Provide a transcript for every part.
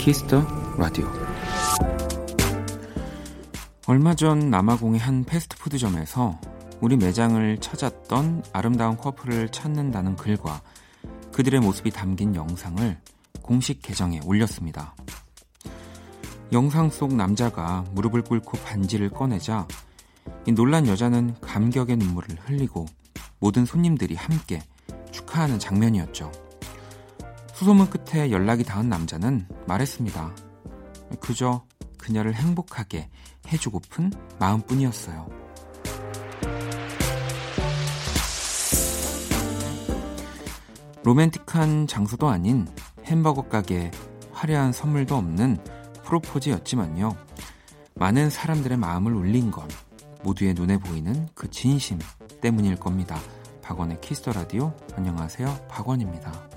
키스 더 라디오 얼마 전 남아공의 한 패스트푸드점에서 우리 매장을 찾았던 아름다운 커플을 찾는다는 글과 그들의 모습이 담긴 영상을 공식 계정에 올렸습니다. 영상 속 남자가 무릎을 꿇고 반지를 꺼내자 이 놀란 여자는 감격의 눈물을 흘리고 모든 손님들이 함께 축하하는 장면이었죠. 수소문 끝에 연락이 닿은 남자는 말했습니다. 그저 그녀를 행복하게 해주고픈 마음뿐이었어요. 로맨틱한 장소도 아닌 햄버거 가게 화려한 선물도 없는 프로포즈였지만요. 많은 사람들의 마음을 울린 건 모두의 눈에 보이는 그 진심 때문일 겁니다. 박원의 키스터 라디오 안녕하세요. 박원입니다.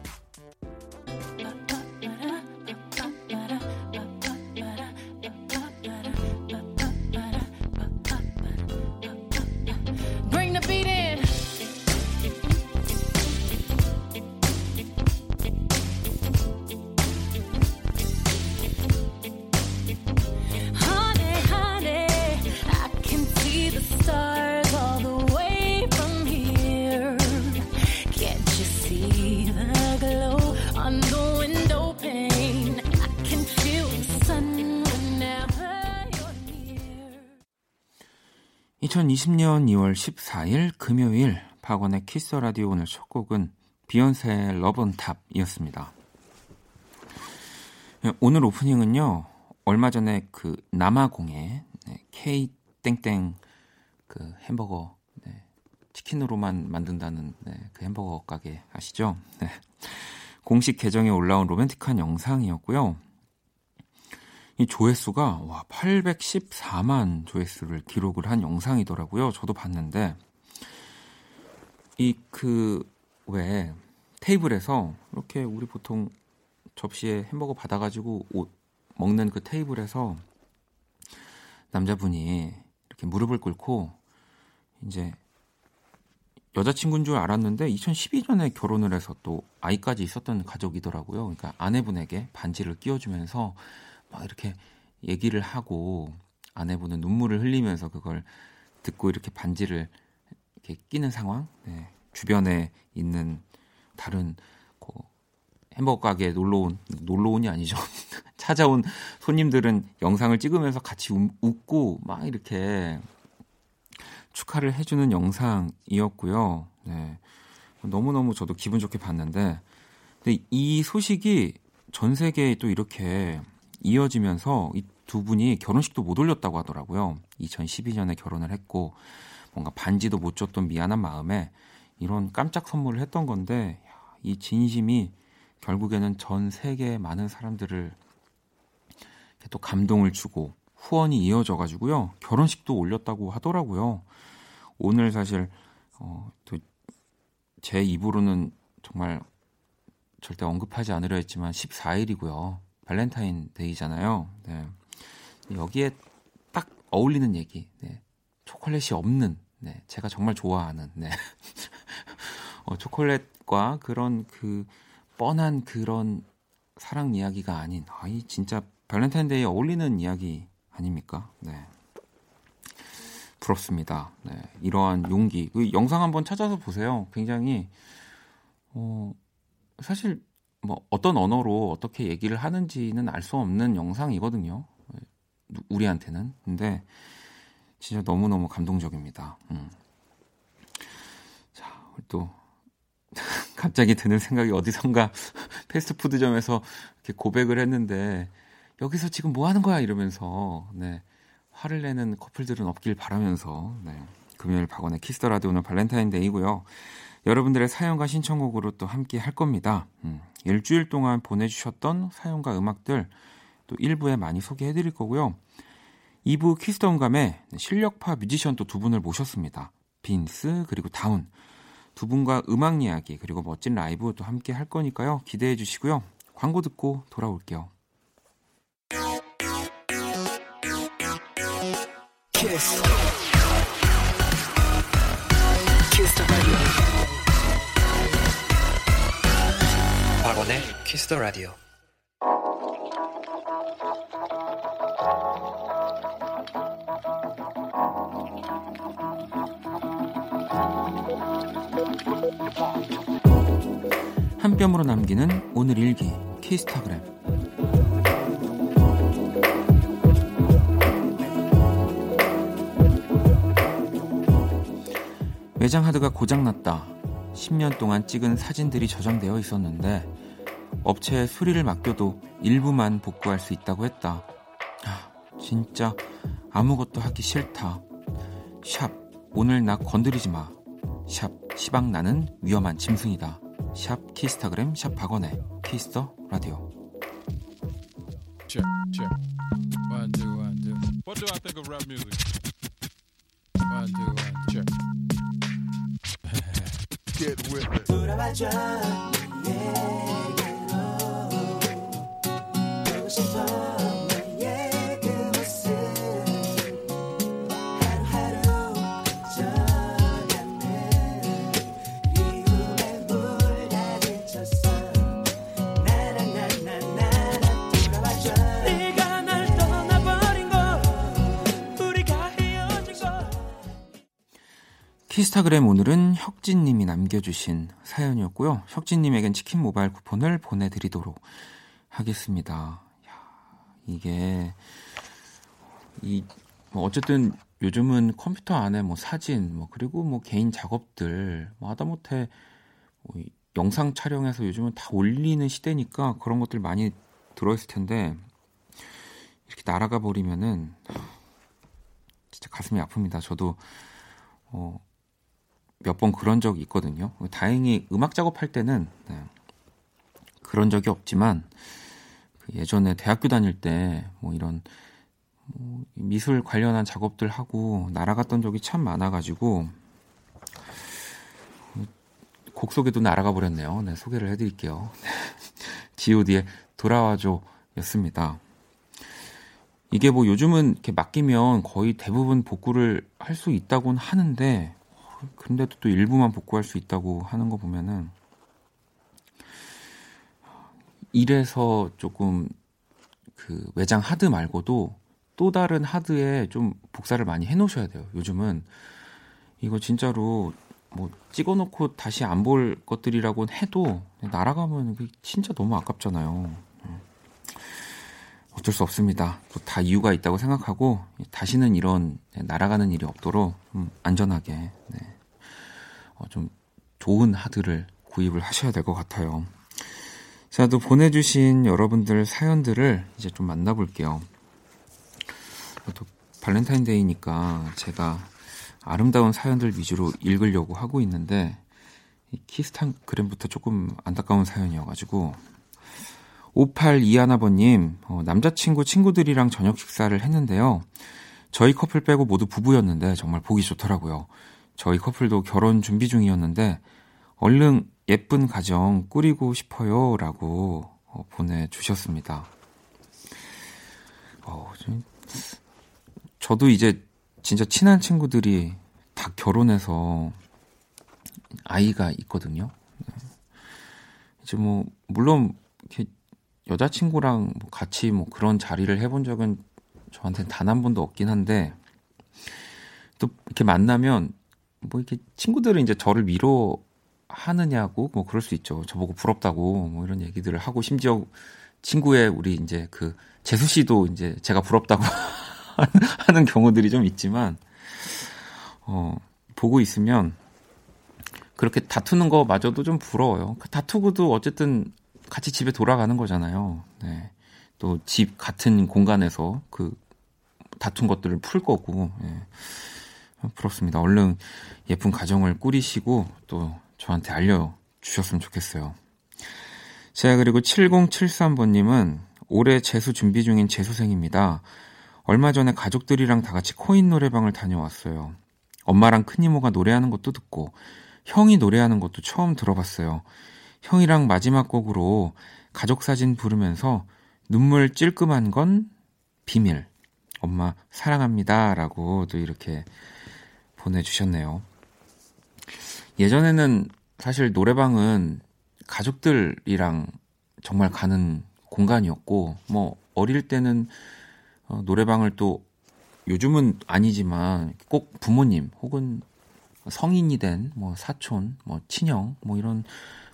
2020년 2월 14일 금요일 박원의 키스 라디오 오늘 첫 곡은 비욘세의 Love On Top이었습니다. 오늘 오프닝은요. 얼마 전에 그 남아공에 네, K 땡땡 그 햄버거 네, 치킨으로만 만든다는 네, 그 햄버거 가게 아시죠? 네. 공식 계정에 올라온 로맨틱한 영상이었고요. 이 조회수가 와 814만 조회수를 기록을 한 영상이더라고요. 저도 봤는데 이 그 왜 테이블에서 이렇게 우리 보통 접시에 햄버거 받아가지고 옷 먹는 그 테이블에서 남자분이 이렇게 무릎을 꿇고 이제 여자친구인 줄 알았는데 2012년에 결혼을 해서 또 아이까지 있었던 가족이더라고요. 그러니까 아내분에게 반지를 끼워주면서 막 이렇게 얘기를 하고 아내분은 눈물을 흘리면서 그걸 듣고 이렇게 반지를 이렇게 끼는 상황. 네. 주변에 있는 다른 그 햄버거 가게에 놀러 온 놀러 온이 아니죠. 찾아온 손님들은 영상을 찍으면서 같이 웃고 막 이렇게 축하를 해주는 영상이었고요. 네. 너무너무 저도 기분 좋게 봤는데, 근데 이 소식이 전 세계에 또 이렇게 이어지면서 이 두 분이 결혼식도 못 올렸다고 하더라고요. 2012년에 결혼을 했고 뭔가 반지도 못 줬던 미안한 마음에 이런 깜짝 선물을 했던 건데 이 진심이 결국에는 전 세계 많은 사람들을 또 감동을 주고 후원이 이어져 가지고요. 결혼식도 올렸다고 하더라고요. 오늘 사실 어, 제 입으로는 정말 절대 언급하지 않으려 했지만 14일이고요. 발렌타인데이잖아요. 네. 여기에 딱 어울리는 얘기. 네. 초콜릿이 없는, 네. 제가 정말 좋아하는, 네. 어, 초콜릿과 그런 그 뻔한 그런 사랑 이야기가 아닌, 아, 이 진짜 발렌타인데이에 어울리는 이야기 아닙니까? 네. 부럽습니다. 네. 이러한 용기. 그 영상 한번 찾아서 보세요. 굉장히, 어, 사실 뭐 어떤 언어로 어떻게 얘기를 하는지는 알 수 없는 영상이거든요. 우리한테는. 근데 진짜 너무너무 감동적입니다. 음. 자, 또 갑자기 드는 생각이 어디선가 패스트푸드점에서 이렇게 고백을 했는데 여기서 지금 뭐 하는 거야 이러면서 네. 화를 내는 커플들은 없길 바라면서 네. 금요일 박원의 키스 더 라디오 오늘 발렌타인데이고요. 여러분들의 사연과 신청곡으로 또 함께 할 겁니다. 음, 일주일 동안 보내주셨던 사연과 음악들 또 1부에 많이 소개해 드릴 거고요. 2부 퀴스덤감에 실력파 뮤지션 또 두 분을 모셨습니다. 빈스 그리고 다운 두 분과 음악 이야기 그리고 멋진 라이브 또 함께 할 거니까요. 기대해 주시고요. 광고 듣고 돌아올게요. 키스. 키스 키스더 라디오. 한 뼘으로 남기는 오늘 일기 키스타그램 매장 하드가 고장났다. 10년 동안 찍은 사진들이 저장되어 있었는데 업체에 수리를 맡겨도 일부만 복구할 수 있다고 했다. 아, 진짜 아무것도 하기 싫다. 샵 오늘 나 건드리지 마. 샵 시방 나는 위험한 짐승이다. 샵 키스타그램 샵 박원의 키스터 라디오. Check, check. One, two, one, two. What do I think of rap music? One, two, one, check. Get with it. 키스타그램 오늘은 혁진님이 남겨주신 사연이었고요. 혁진님에겐 치킨 모바일 쿠폰을 보내드리도록 하겠습니다. 야, 이게 이뭐 어쨌든 요즘은 컴퓨터 안에 뭐 사진 뭐 그리고 뭐 개인 작업들 뭐 하다못해 뭐이 영상 촬영해서 요즘은 다 올리는 시대니까 그런 것들 많이 들어있을 텐데 이렇게 날아가 버리면은 진짜 가슴이 아픕니다. 저도 어, 몇 번 그런 적이 있거든요. 다행히 음악 작업할 때는 네, 그런 적이 없지만 그 예전에 대학교 다닐 때 뭐 이런 뭐 미술 관련한 작업들 하고 날아갔던 적이 참 많아가지고 곡 소개도 날아가 버렸네요. 네, 소개를 해드릴게요. G.O.D의 돌아와줘 였습니다. 이게 뭐 요즘은 이렇게 맡기면 거의 대부분 복구를 할 수 있다고는 하는데 근데도 또 일부만 복구할 수 있다고 하는 거 보면은 이래서 조금 그 외장 하드 말고도 또 다른 하드에 좀 복사를 많이 해 놓으셔야 돼요. 요즘은 이거 진짜로 뭐 찍어 놓고 다시 안 볼 것들이라고 해도 날아가면 진짜 너무 아깝잖아요. 어쩔 수 없습니다. 또다 이유가 있다고 생각하고 다시는 이런 날아가는 일이 없도록 좀 안전하게 네. 어, 좀 좋은 하드를 구입을 하셔야 될 것 같아요. 자, 또 보내주신 여러분들 사연들을 이제 좀 만나볼게요. 또 발렌타인데이니까 제가 아름다운 사연들 위주로 읽으려고 하고 있는데 키스탄그램부터 조금 안타까운 사연이어가지고 5821번님, 어, 남자친구 친구들이랑 저녁 식사를 했는데요. 저희 커플 빼고 모두 부부였는데 정말 보기 좋더라고요. 저희 커플도 결혼 준비 중이었는데 얼른 예쁜 가정 꾸리고 싶어요. 라고 어, 보내주셨습니다. 어, 저도 이제 진짜 친한 친구들이 다 결혼해서 아이가 있거든요. 네. 이제 뭐, 물론, 이렇게 여자친구랑 뭐 같이 뭐 그런 자리를 해본 적은 저한테는 단 한 번도 없긴 한데 또 이렇게 만나면 뭐 이렇게 친구들은 이제 저를 위로 하느냐고 뭐 그럴 수 있죠. 저보고 부럽다고 뭐 이런 얘기들을 하고 심지어 친구의 우리 이제 그 재수 씨도 이제 제가 부럽다고 하는 경우들이 좀 있지만 어 보고 있으면 그렇게 다투는 거 마저도 좀 부러워요. 그 다투고도 어쨌든 같이 집에 돌아가는 거잖아요. 네. 또 집 같은 공간에서 그 다툰 것들을 풀 거고. 네. 부럽습니다. 얼른 예쁜 가정을 꾸리시고 또 저한테 알려주셨으면 좋겠어요. 제가 그리고 7073번님은 올해 재수 준비 중인 재수생입니다. 얼마 전에 가족들이랑 다 같이 코인 노래방을 다녀왔어요. 엄마랑 큰 이모가 노래하는 것도 듣고 형이 노래하는 것도 처음 들어봤어요. 형이랑 마지막 곡으로 가족 사진 부르면서 눈물 찔끔한 건 비밀. 엄마 사랑합니다. 라고 또 이렇게 보내주셨네요. 예전에는 사실 노래방은 가족들이랑 정말 가는 공간이었고 뭐 어릴 때는 어, 노래방을 또 요즘은 아니지만 꼭 부모님 혹은 성인이 된 뭐 사촌, 뭐 친형, 뭐 이런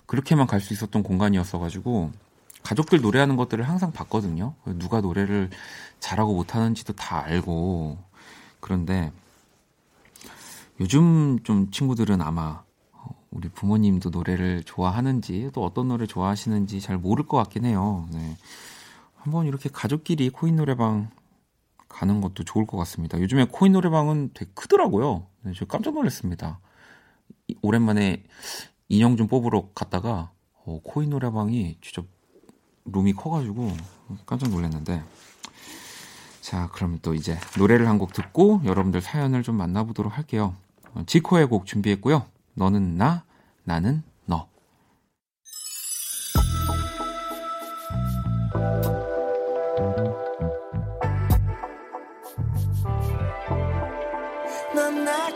그렇게만 갈 수 있었던 공간이었어가지고 가족들 노래하는 것들을 항상 봤거든요. 누가 노래를 잘하고 못하는지도 다 알고 그런데 요즘 좀 친구들은 아마 우리 부모님도 노래를 좋아하는지 또 어떤 노래 좋아하시는지 잘 모를 것 같긴 해요. 네. 한번 이렇게 가족끼리 코인 노래방 가는 것도 좋을 것 같습니다. 요즘에 코인 노래방은 되게 크더라고요. 네, 저 깜짝 놀랐습니다. 오랜만에 인형 좀 뽑으러 갔다가 어, 코인 노래방이 진짜 룸이 커가지고 깜짝 놀랐는데 자 그럼 또 이제 노래를 한 곡 듣고 여러분들 사연을 좀 만나보도록 할게요. 어, 지코의 곡 준비했고요. 너는 나, 나는 너. 넌나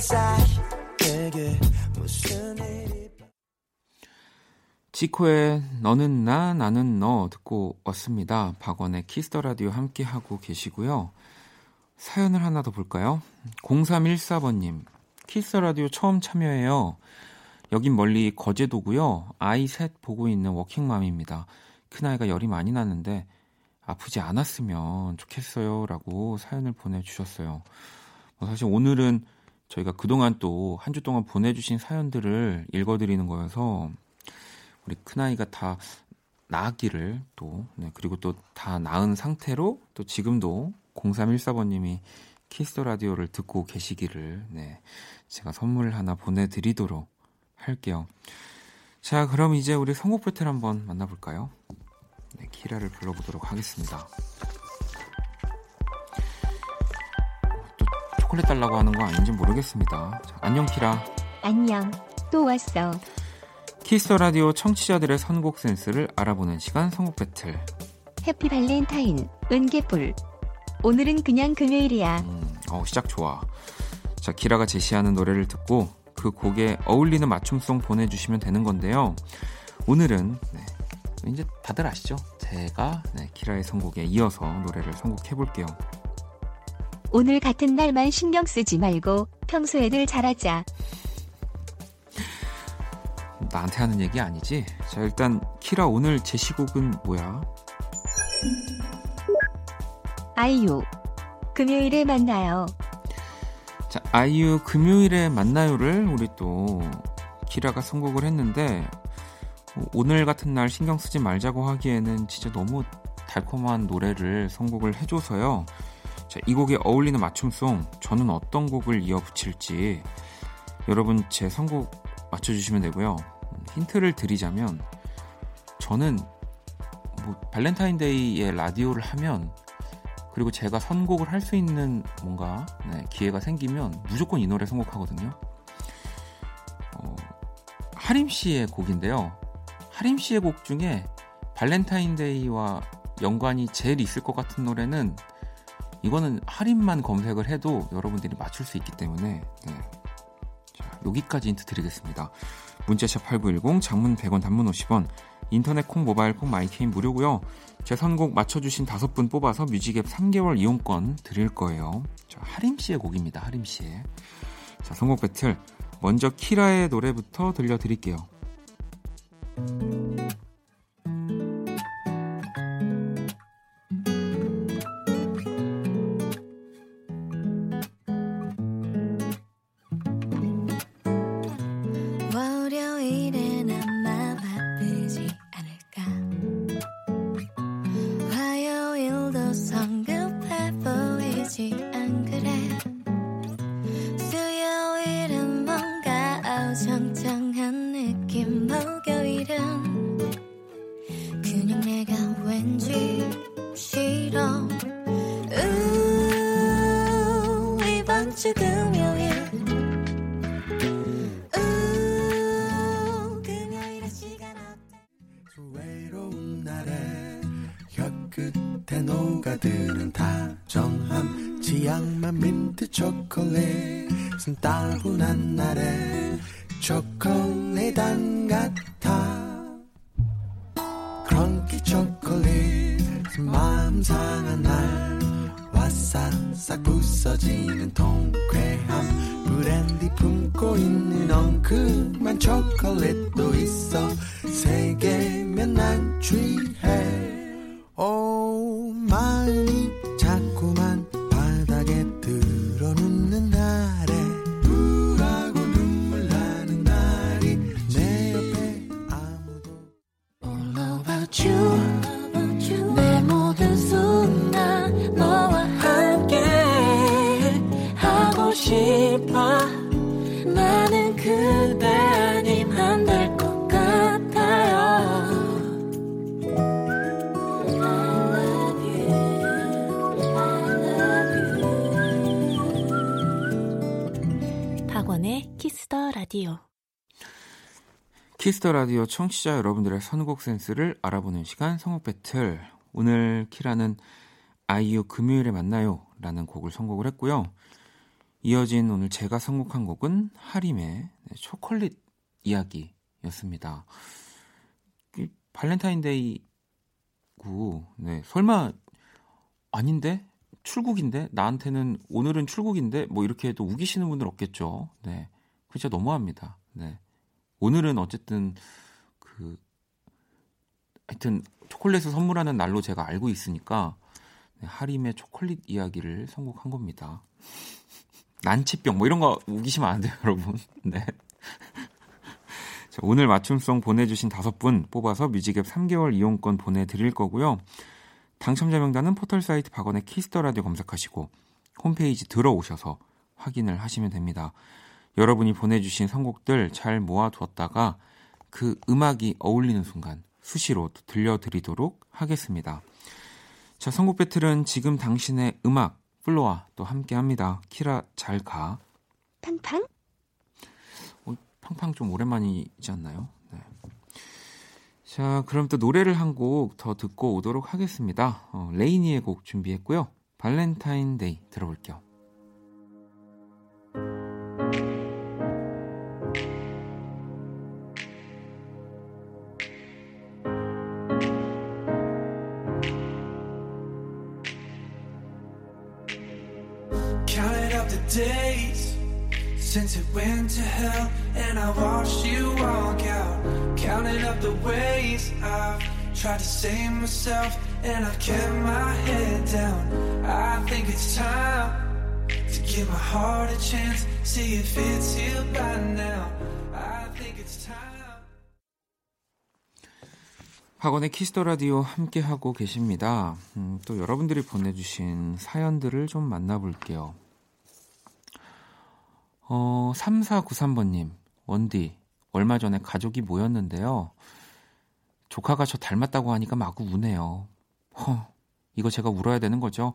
사이 그게 무슨 일이 지코의 너는 나 나는 너 듣고 왔습니다. 박원의 키스 더 라디오 함께 하고 계시고요. 사연을 하나 더 볼까요? 0314번님 키스 더 라디오 처음 참여해요. 여긴 멀리 거제도고요. 아이 셋 보고 있는 워킹맘입니다. 큰아이가 열이 많이 나는데 아프지 않았으면 좋겠어요라고 사연을 보내 주셨어요. 뭐 사실 오늘은 저희가 그동안 또 한 주 동안 보내주신 사연들을 읽어드리는 거여서 우리 큰아이가 다 나았기를 또, 네, 그리고 또 다 나은 상태로 또 지금도 0314번님이 키스 더 라디오를 듣고 계시기를, 네, 제가 선물 하나 보내드리도록 할게요. 자, 그럼 이제 우리 선곡 배틀 한번 만나볼까요? 네, 키라를 불러보도록 하겠습니다. 초콜릿 달라고 하는 거 아닌지 모르겠습니다. 자, 안녕, 키라. 안녕. 또 왔어. 키스 더 라디오 청취자들의 선곡 센스를 알아보는 시간 선곡 배틀. Happy Valentine. 응, 개뿔. 오늘은 그냥 금요일이야. 음, 어, 시작 좋아. 자, 키라가 제시하는 노래를 듣고 그 곡에 어울리는 맞춤송 보내주시면 되는 건데요. 오늘은 네, 이제 다들 아시죠? 제가 네, 키라의 선곡에 이어서 노래를 선곡해 볼게요. 오늘 같은 날만 신경 쓰지 말고 평소에들 잘하자. 나한테 하는 얘기 아니지? 자, 일단 키라 오늘 제시곡은 뭐야? 아이유. 금요일에 만나요. 자, 아이유 금요일에 만나요를 우리 또 키라가 선곡을 했는데 어, 오늘 같은 날 신경 쓰지 말자고 하기에는 진짜 너무 달콤한 노래를 선곡을 해줘서요. 자, 이 곡에 어울리는 맞춤송 저는 어떤 곡을 이어 붙일지 여러분 제 선곡 맞춰주시면 되고요. 힌트를 드리자면 저는 뭐 발렌타인데이에 라디오를 하면 그리고 제가 선곡을 할 수 있는 뭔가 네, 기회가 생기면 무조건 이 노래 선곡하거든요. 어, 하림 씨의 곡인데요. 하림 씨의 곡 중에 발렌타인데이와 연관이 제일 있을 것 같은 노래는 이거는 하림만 검색을 해도 여러분들이 맞출 수 있기 때문에 네. 자, 여기까지 힌트 드리겠습니다. 문자샵 8910 장문 100원 단문 50원 인터넷 콩 모바일 콩 마이케이는 무료고요. 제 선곡 맞춰주신 다섯 분 뽑아서 뮤직앱 3개월 이용권 드릴 거예요. 자, 하림 씨의 곡입니다. 하림 씨의. 자, 선곡 배틀. 먼저 키라의 노래부터 들려드릴게요. 개 키스 더 라디오 청취자 여러분들의 선곡 센스를 알아보는 시간 선곡 배틀. 오늘 키라는 아이유 금요일에 만나요 라는 곡을 선곡을 했고요. 이어진 오늘 제가 선곡한 곡은 하림의 네, 초콜릿 이야기였습니다. 이 발렌타인데이고 네, 설마 아닌데 출국인데 나한테는 오늘은 출국인데 뭐 이렇게 해도 우기시는 분들 없겠죠. 네, 그죠 너무합니다. 네. 오늘은 어쨌든 그 하여튼 초콜릿을 선물하는 날로 제가 알고 있으니까 네, 하림의 초콜릿 이야기를 선곡한 겁니다. 난치병 뭐 이런 거 우기시면 안 돼요, 여러분. 네. 자, 오늘 맞춤송 보내주신 다섯 분 뽑아서 뮤직앱 3개월 이용권 보내드릴 거고요. 당첨자 명단은 포털 사이트 박원의 키스 더 라디오 검색하시고 홈페이지 들어오셔서 확인을 하시면 됩니다. 여러분이 보내주신 선곡들 잘 모아두었다가 그 음악이 어울리는 순간 수시로 또 들려드리도록 하겠습니다. 자, 선곡 배틀은 지금 당신의 음악 플로와 또 함께 합니다. 키라 잘 가. 팡팡 어, 팡팡 좀 오랜만이지 않나요? 네. 자, 그럼 또 노래를 한 곡 더 듣고 오도록 하겠습니다. 어, 레이니의 곡 준비했고요. 발렌타인데이 들어볼게요. Days since it went to hell, and I watched you walk out. Counted up the ways I've tried to save myself, and I've kept my head down. I think it's time to give my heart a chance, see if it's healed by now. I think it's time. 학원의 키스터 라디오 함께 하고 계십니다. 음, 또 여러분들이 보내주신 사연들을 좀 만나볼게요. 어, 3493번님, 원디, 얼마 전에 가족이 모였는데요. 조카가 저 닮았다고 하니까 마구 우네요. 허, 이거 제가 울어야 되는 거죠?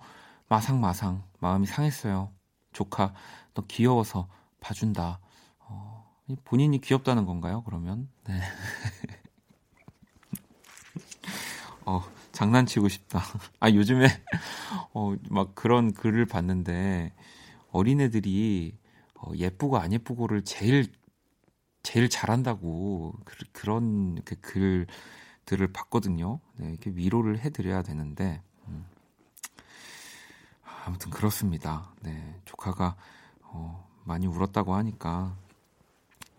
마상마상, 마음이 상했어요. 조카, 너 귀여워서 봐준다. 어, 본인이 귀엽다는 건가요, 그러면? 네. 어, 장난치고 싶다. 아, 요즘에, 어, 막 그런 글을 봤는데, 어린애들이, 어, 예쁘고 안 예쁘고를 제일, 제일 잘한다고, 그, 그런 그 글들을 봤거든요. 네, 이렇게 위로를 해드려야 되는데, 음. 아무튼 그렇습니다. 네, 조카가, 어, 많이 울었다고 하니까,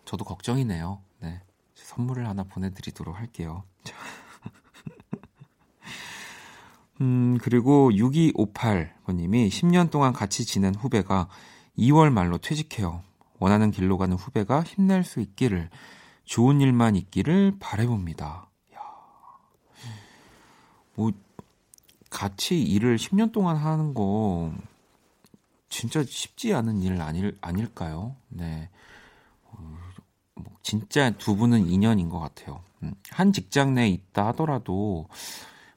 저도 걱정이네요. 네, 선물을 하나 보내드리도록 할게요. 자. 음, 그리고 6258번님이 10년 동안 같이 지낸 후배가 2월 말로 퇴직해요. 원하는 길로 가는 후배가 힘낼 수 있기를, 좋은 일만 있기를 바래봅니다. 야. 뭐, 같이 일을 10년 동안 하는 거, 진짜 쉽지 않은 일 아닐, 아닐까요? 네. 어, 뭐 진짜 두 분은 인연인 것 같아요. 음, 한 직장 내에 있다 하더라도,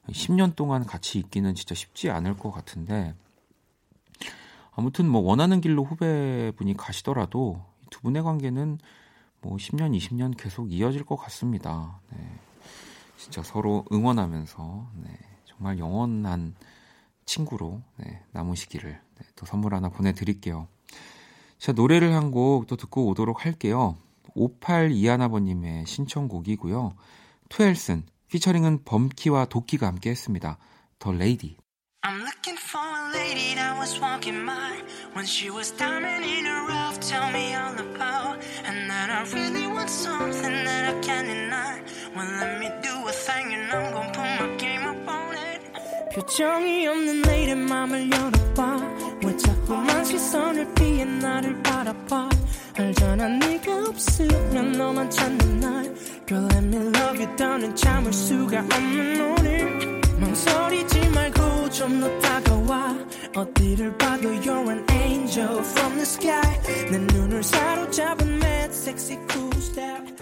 10년 동안 같이 있기는 진짜 쉽지 않을 것 같은데 아무튼 뭐 원하는 길로 후배분이 가시더라도 두 분의 관계는 뭐 10년, 20년 계속 이어질 것 같습니다. 네. 진짜 서로 응원하면서 네, 좀 정말 영원한 친구로 네, 남으시기를 네, 또 선물 하나 보내드릴게요. 자, 노래를 한 곡 또 듣고 오도록 할게요. 5821아버님의 신청곡이고요. 트웰슨, 피처링은 범키와 도끼가 함께 했습니다. 더 레이디. I'm looking lady that was walking by when she was diamond in her rough. Tell me all about, and that I really want something that I can't deny. Well, let me do a thing, and I'm gonna put my game up on it. 표정이 없는 내일의 맘을 열어봐 왜 자꾸만 시선을 피해 나를 바라봐 알잖아 네가 없으면 너만 찾는 날 Girl let me love you 더는 참을 수가 없는 오늘 망설이지 말 고좀더 다가와 어디를 봐도 you're an angel from the sky 내 눈을 사로잡은 mad sexy cool step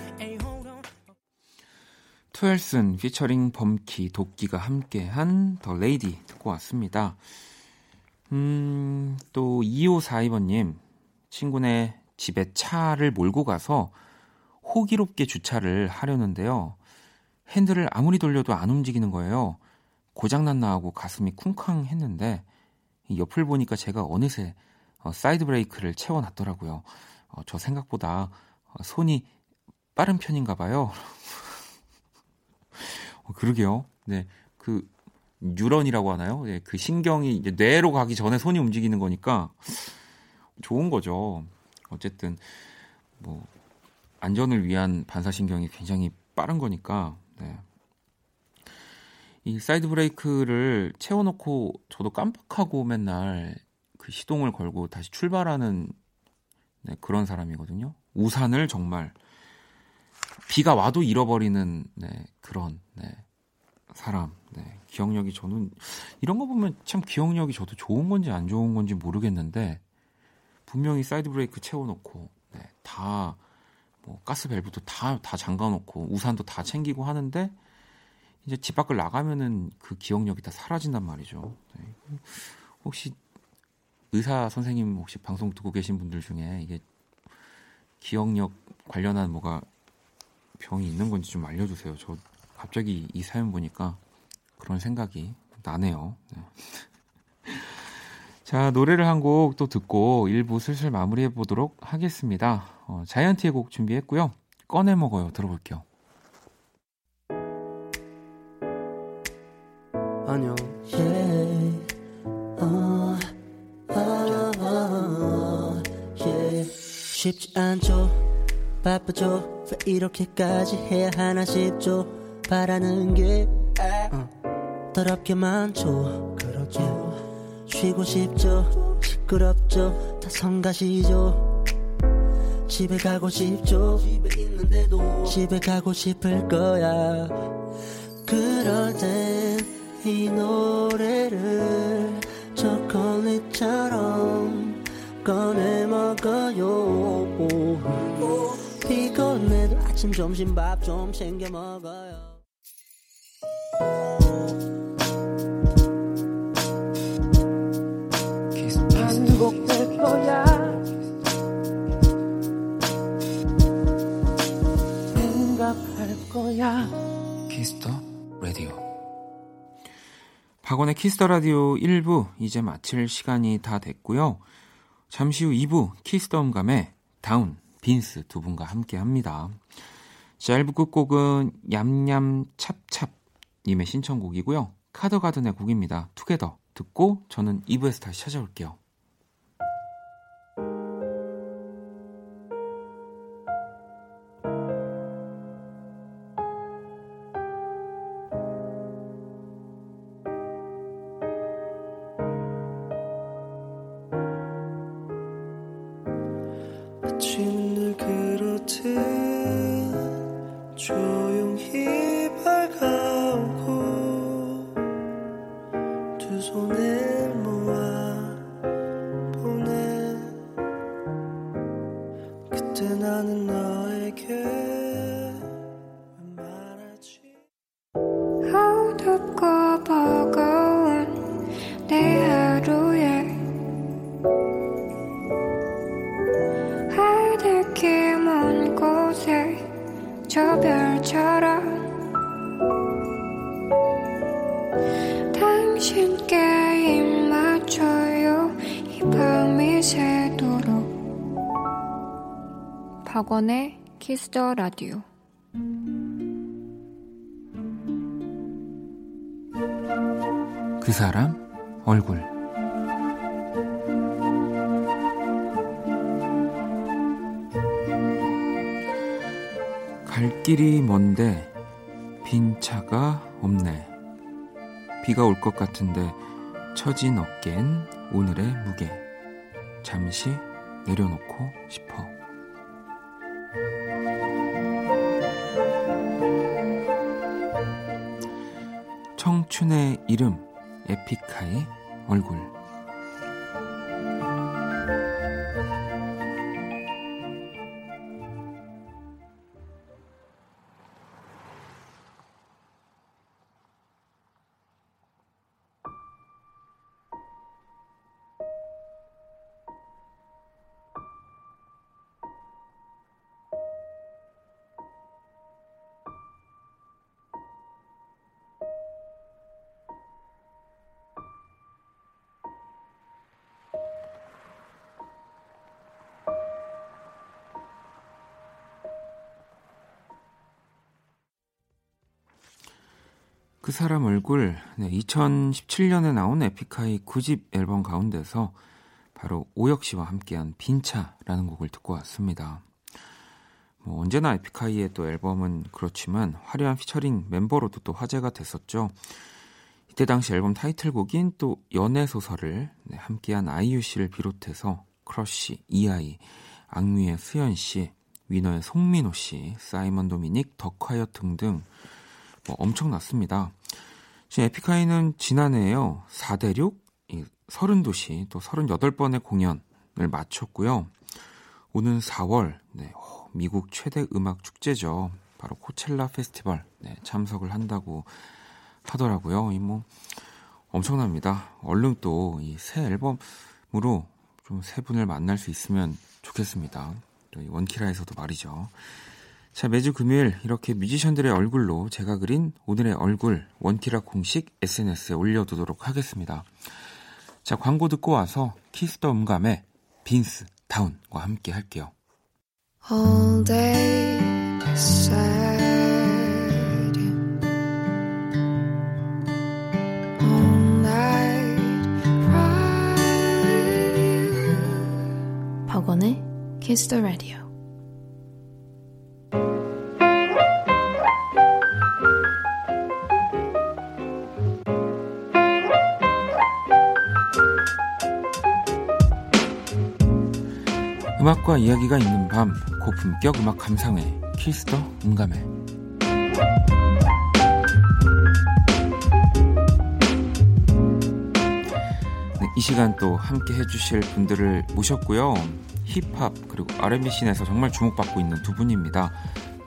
트웰슨 피처링 범키 도끼가 함께한 더 레이디 듣고 왔습니다. 음, 또 2542번님 친구네 집에 차를 몰고 가서 호기롭게 주차를 하려는데요. 핸들을 아무리 돌려도 안 움직이는 거예요. 고장났나 하고 가슴이 쿵쾅했는데 이 옆을 보니까 제가 어느새 어, 사이드 브레이크를 채워놨더라고요. 어, 저 생각보다 어, 손이 빠른 편인가 봐요. 어, 그러게요. 네, 그 뉴런이라고 하나요? 네, 그 신경이 이제 뇌로 가기 전에 손이 움직이는 거니까 좋은 거죠. 어쨌든 뭐 안전을 위한 반사신경이 굉장히 빠른 거니까. 네. 이 사이드 브레이크를 채워놓고 저도 깜빡하고 맨날 그 시동을 걸고 다시 출발하는 네, 그런 사람이거든요. 우산을 정말 비가 와도 잃어버리는 네, 그런 네, 사람. 네, 기억력이 저는 이런 거 보면 참 기억력이 저도 좋은 건지 안 좋은 건지 모르겠는데 분명히 사이드 브레이크 채워놓고 네, 다 뭐 가스 밸브도 다 다 잠가놓고 우산도 다 챙기고 하는데 이제 집 밖을 나가면은 그 기억력이 다 사라진단 말이죠. 네. 혹시 의사 선생님 혹시 방송 듣고 계신 분들 중에 이게 기억력 관련한 뭐가 병이 있는 건지 좀 알려주세요. 저 갑자기 이 사연 보니까 그런 생각이 나네요. 네. 자, 노래를 한 곡 또 듣고 1부 슬슬 마무리해 보도록 하겠습니다. 어, 자이언티의 곡 준비했고요. 꺼내 먹어요. 들어볼게요. 안녕. Yeah. 어, 어, 어, yeah. 쉽지 않죠. 바쁘죠. 왜 이렇게까지 해야 하나 싶죠. 바라는 게 어, 더럽게 많죠. 그렇죠. 쉬고 싶죠. 시끄럽죠. 다 성가시죠. 집에 가고 싶죠. 집에 있는데도 집에 가고 싶을 거야. 그럴 땐 이 노래를 초콜릿처럼 꺼내 먹어요. 피곤해도 아침 점심 밥 좀 챙겨 먹어요. 박원의 키스 더 라디오 1부 이제 마칠 시간이 다 됐고요. 잠시 후 2부 키스 더 음감의 다운 빈스 두 분과 함께 합니다. 자, 1부 끝곡은 얌얌 찹찹 님의 신청곡이고요. 카더가든의 곡입니다. Together 듣고 저는 2부에서 다시 찾아올게요. 두 손을 모아 보내. 그때 나는 너에게 박원의 키스 더 라디오. 그 사람 얼굴. 갈 길이 먼데 빈 차가 없네. 비가 올 것 같은데 처진 어깬 오늘의 무게. 잠시 내려놓고 싶어 이름 에픽하이 얼굴 사람 얼굴 네, 2017년에 나온 에픽하이 9집 앨범 가운데서 바로 오혁 씨와 함께한 빈차라는 곡을 듣고 왔습니다. 뭐 언제나 에픽하이의 또 앨범은 그렇지만 화려한 피처링 멤버로도 또 화제가 됐었죠. 이때 당시 앨범 타이틀곡인 또 연애 소설을 네, 함께한 아이유 씨를 비롯해서 크러쉬, 이하이, 악뮤의 수연 씨, 위너의 송민호 씨, 사이먼 도미닉, 더콰이엇 등등 뭐 엄청났습니다. 지금 에픽하이는 지난해에요. 4대륙, 30도시, 또 38번의 공연을 마쳤고요. 오는 4월, 네, 어, 미국 최대 음악 축제죠. 바로 코첼라 페스티벌 네, 참석을 한다고 하더라고요. 이 뭐 엄청납니다. 얼른 또 이 새 앨범으로 좀 세 분을 만날 수 있으면 좋겠습니다. 원키라에서도 말이죠. 자, 매주 금요일 이렇게 뮤지션들의 얼굴로 제가 그린 오늘의 얼굴 원키라 공식 SNS에 올려두도록 하겠습니다. 자, 광고 듣고 와서 키스 더 음감의 빈스 다운과 함께 할게요. All day you. All night cry. 박원의 키스 더 음악과 이야기가 있는 밤 고품격 음악 감상회 키스더 음감회 네, 이 시간 또 함께 해주실 분들을 모셨고요 힙합 그리고 R&B 씬에서 정말 주목받고 있는 두 분입니다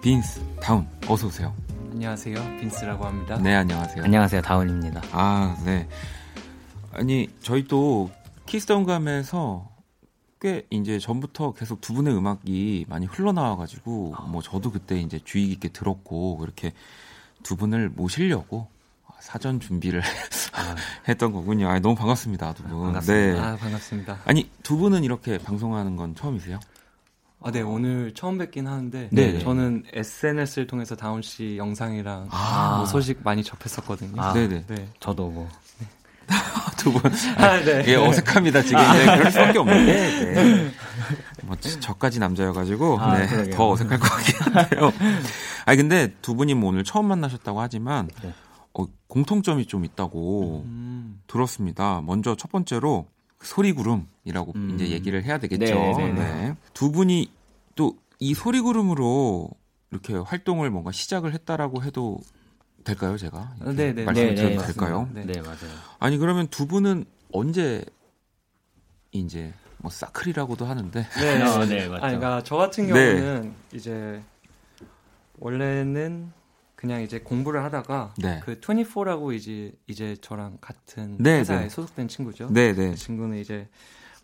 빈스 다운 어서 오세요 안녕하세요. 빈스라고 합니다. 네 안녕하세요 안녕하세요 다운입니다. 아, 네. 아니, 저희 또 키스 더 음감에서 꽤 이제 전부터 계속 두 분의 음악이 많이 흘러나와가지고 뭐 저도 그때 이제 주의 깊게 들었고 그렇게 두 분을 모시려고 사전 준비를 했던 거군요. 아, 너무 반갑습니다, 두 분. 반갑습니다. 네. 아 반갑습니다. 아니 두 분은 이렇게 방송하는 건 처음이세요? 아, 네 오늘 처음 뵙긴 하는데 네. 저는 SNS를 통해서 다운 씨 영상이랑 아. 뭐 소식 많이 접했었거든요. 아, 네네. 네. 저도 뭐 두 분. 아, 네. 예, 어색합니다 지금. 네, 그럴 수밖에 없는데. 네. 뭐 저- 저까지 남자여가지고 아, 네, 그러게요. 더 어색할 것 같긴 한데요. 아니 근데 두 분이 뭐 오늘 처음 만나셨다고 하지만 네. 어, 공통점이 좀 있다고 음, 들었습니다. 먼저 첫 번째로 소리구름이라고 음. 이제 얘기를 해야 되겠죠. 네, 네, 네. 네. 두 분이 또 이 소리구름으로 이렇게 활동을 뭔가 시작을 했다라고 해도 될까요, 제가? 이렇게 네, 네, 말씀을 네, 드려도 네, 될까요? 네. 네 맞아요. 아니 그러면 두 분은 언제 이제 뭐 사클이라고도 하는데 네, 어, 네, 맞죠. 아, 그러니까 저 같은 네. 경우는 이제 원래는 그냥 이제 공부를 하다가 네. 그 24라고 이제 이제 저랑 같은 네, 회사에 네. 소속된 친구죠. 네, 네. 그 친구는 이제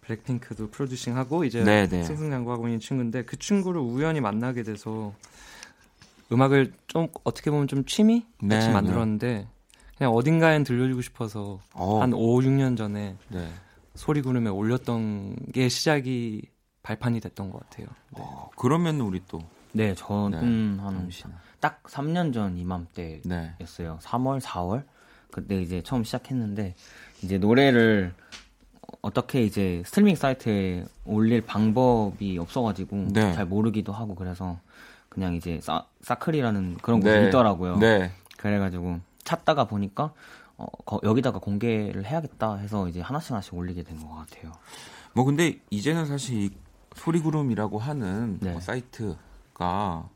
블랙핑크도 프로듀싱하고 이제 네, 네. 승승장구하고 있는 친구인데 그 친구를 우연히 만나게 돼서 음악을 좀 어떻게 보면 좀 취미 같이 네, 만들었는데 그냥 어딘가엔 들려주고 싶어서 어, 한 5, 6년 전에 네. 소리 구름에 올렸던 게 시작이 발판이 됐던 것 같아요. 네, 어, 그러면 우리 또 네, 저는 다은 한 씨는 딱 3년 전 이맘때였어요. 네. 3월, 4월 그때 이제 처음 시작했는데 이제 노래를 어떻게 이제 스트리밍 사이트에 올릴 방법이 없어가지고 네. 잘 모르기도 하고 그래서 그냥 이제 사, 사클이라는 그런 곳이 네. 있더라고요. 네. 그래가지고 찾다가 보니까 어, 거- 여기다가 공개를 해야겠다 해서 이제 하나씩 하나씩 올리게 된 것 같아요. 뭐 근데 이제는 사실 이 소리구름이라고 하는 네. 뭐 사이트가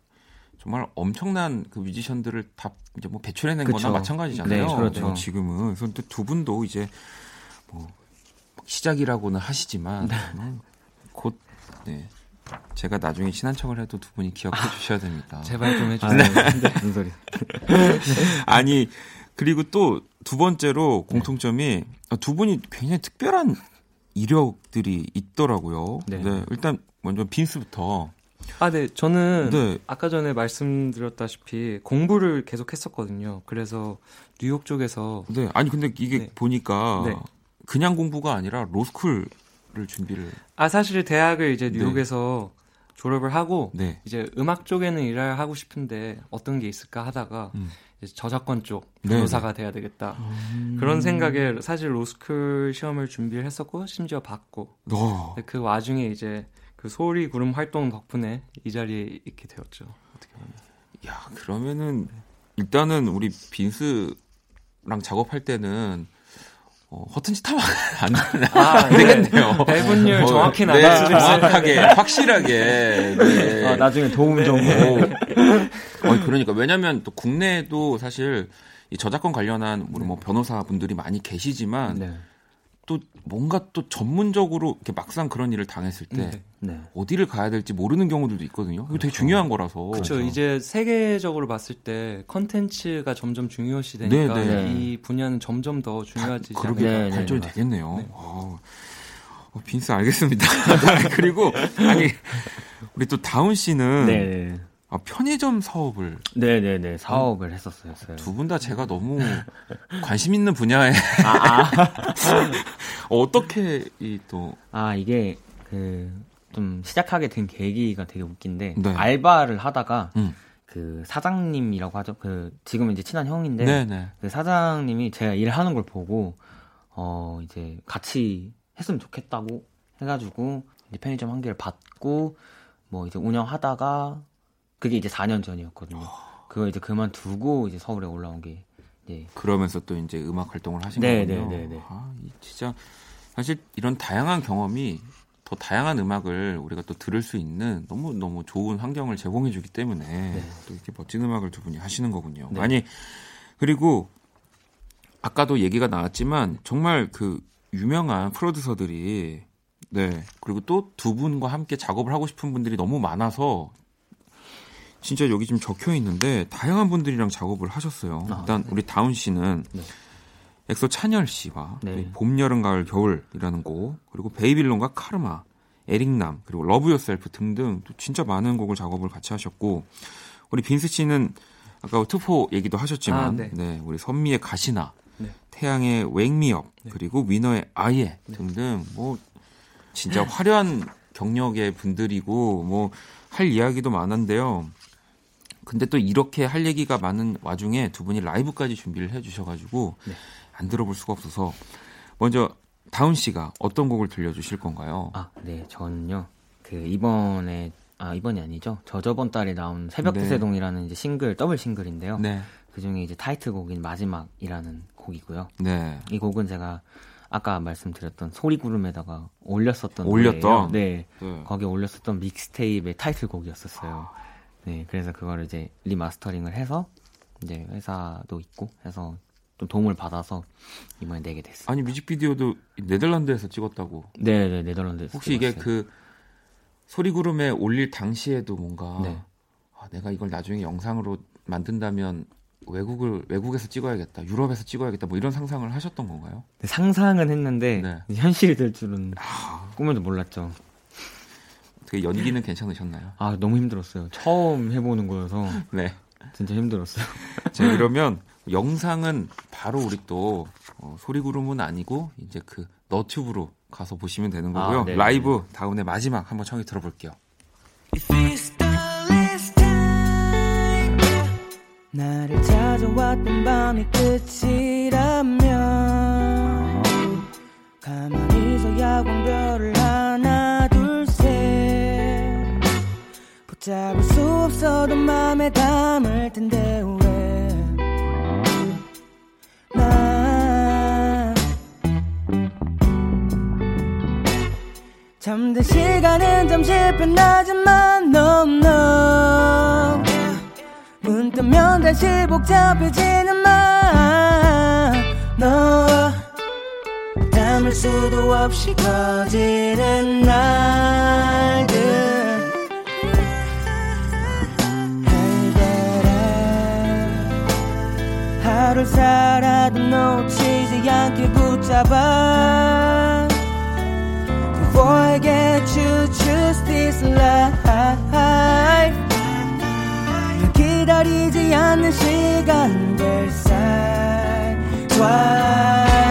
정말 엄청난 그 뮤지션들을 다 이제 뭐 배출해낸 그쵸. 거나 마찬가지잖아요. 네, 그렇죠. 네, 지금은 그래서 또두 분도 이제 뭐 시작이라고는 하시지만 뭐곧 네. 제가 나중에 친한 척을 해도 두 분이 기억해 주셔야 됩니다. 제발 좀 해주세요. 네. 무슨 소리? 아니 그리고 또 두 번째로 공통점이 두 분이 굉장히 특별한 이력들이 있더라고요. 네. 일단 먼저 빈스부터 아, 네. 저는 네. 아까 전에 말씀드렸다시피 공부를 계속 했었거든요. 그래서 뉴욕 쪽에서 네 아니 근데 이게 네. 보니까 네. 그냥 공부가 아니라 로스쿨 을 준비를 아 사실 대학을 이제 네. 뉴욕에서 졸업을 하고 네. 이제 음악 쪽에는 일을 하고 싶은데 어떤 게 있을까 하다가 음. 저작권 쪽 네, 변호사가 돼야 되겠다 그런 생각에 사실 로스쿨 시험을 준비를 했었고 심지어 받고 어, 그 와중에 이제 그 소리 구름 활동 덕분에 이 자리에 있게 되었죠. 어떻게 보면. 야 그러면은 일단은 우리 빈스랑 작업할 때는 어, 허튼 짓 하면 안, 안 되겠네요. 배분율 어, 정확히 네, 나눌 수 있어요. 정확하게 확실하게 네. 아, 나중에 도움 좀. 어, 그러니까 왜냐하면 또 국내에도 사실 이 저작권 관련한 우리 뭐 변호사 분들이 많이 계시지만 네. 또 뭔가 또 전문적으로 이렇게 막상 그런 일을 당했을 때 네. 네. 어디를 가야 될지 모르는 경우들도 있거든요. 이거 되게 중요한 거라서. 그렇죠. 이제 세계적으로 봤을 때 컨텐츠가 점점 중요시 되니까 네, 네. 이 분야는 점점 더 중요해지지 그렇게 않을까. 네, 네, 발전이 네, 되겠네요. 네. 어, 어, 빈스 알겠습니다. 그리고 아니 우리 또 다운 씨는 네. 아, 편의점 사업을 네네네 사업을 했었어요. 두 분 다 제가 너무 관심 있는 분야에 아, 아. 어떻게 이 또 아 이게 그 좀 시작하게 된 계기가 되게 웃긴데 네. 알바를 하다가 음. 그 사장님이라고 하죠. 그 지금은 이제 친한 형인데 네네 그 사장님이 제가 일하는 걸 보고 어 이제 같이 했으면 좋겠다고 해가지고 이제 편의점 한 개를 받고 뭐 이제 운영하다가 그게 이제 4년 전이었거든요. 그거 이제 그만두고 이제 서울에 올라온 게 이제 그러면서 또 이제 음악 활동을 하신 네, 거군요. 네, 네, 네. 아, 이 진짜 사실 이런 다양한 경험이 더 다양한 음악을 우리가 또 들을 수 있는 너무 너무 좋은 환경을 제공해주기 때문에 또 이렇게 멋진 음악을 두 분이 하시는 거군요. 네. 아니 그리고 아까도 얘기가 나왔지만 정말 그 유명한 프로듀서들이 네 그리고 또 두 분과 함께 작업을 하고 싶은 분들이 너무 많아서 진짜 여기 지금 적혀 있는데 다양한 분들이랑 작업을 하셨어요. 아, 일단 우리 다운 씨는 네. 엑소 찬열 씨와 네. 봄, 여름, 가을, 겨울이라는 곡 그리고 베이빌론과 카르마, 에릭남 그리고 Love Yourself 등등 또 진짜 많은 곡을 작업을 같이 하셨고 우리 빈스 씨는 아까 투포 얘기도 하셨지만 아, 네. 네, 우리 선미의 가시나 네. 태양의 Wake Me Up 그리고 위너의 아예 등등 뭐 진짜 화려한 경력의 분들이고 뭐 할 이야기도 많은데요. 근데 또 이렇게 할 얘기가 많은 와중에 두 분이 라이브까지 준비를 해주셔가지고 네. 안 들어볼 수가 없어서 먼저 다운 씨가 어떤 곡을 들려주실 건가요? 아, 네, 저는요. 그 이번에 아 이번이 아니죠. 저저번 달에 나온 새벽 네. 제세동이라는 이제 싱글 더블 싱글인데요. 네, 그 중에 이제 타이틀곡인 마지막이라는 곡이고요. 네, 이 곡은 제가 아까 말씀드렸던 소리구름에다가 올렸었던 올렸던? 네, 네. 거기에 올렸었던 mixtape의 타이틀곡이었었어요. 네, 그래서 그거를 이제 리마스터링을 해서 이제 회사도 있고 해서 좀 도움을 받아서 이번에 내게 됐어요. 아니 뮤직비디오도 네덜란드에서 찍었다고. 네, 네, 네덜란드에서 혹시 이게 찍었어요. 그 소리구름에 올릴 당시에도 뭔가 네. 아, 내가 이걸 나중에 영상으로 만든다면 외국을 외국에서 찍어야겠다, 유럽에서 찍어야겠다, 뭐 이런 상상을 하셨던 건가요? 네, 상상은 했는데 네. 현실이 될 줄은 꿈에도 몰랐죠. 어떻게 연기는 괜찮으셨나요? 아 너무 힘들었어요. 처음 해보는 거여서 네. 진짜 힘들었어요. 자, 그러면 영상은 바로 우리 또 어, 소리구름은 아니고 이제 그 너튜브로 가서 보시면 되는 거고요. 아, 네. 라이브 다운의 마지막 한번 청해 들어볼게요. 나를 찾아왔던 밤이 끝이라면 가만히 서 야 광별을 하나 붙잡을 수 없어도 맘에 담을 텐데 왜나. 잠든 시간은 잠시 편하지만 no no. 눈 뜨면 다시 복잡해지는 맘너 담을 수도 없이 커지는 날들 하루를 살아도 놓치지 않게 붙잡아 Before I get you choose this life 널 기다리지 않는 시간들 사이 Twilight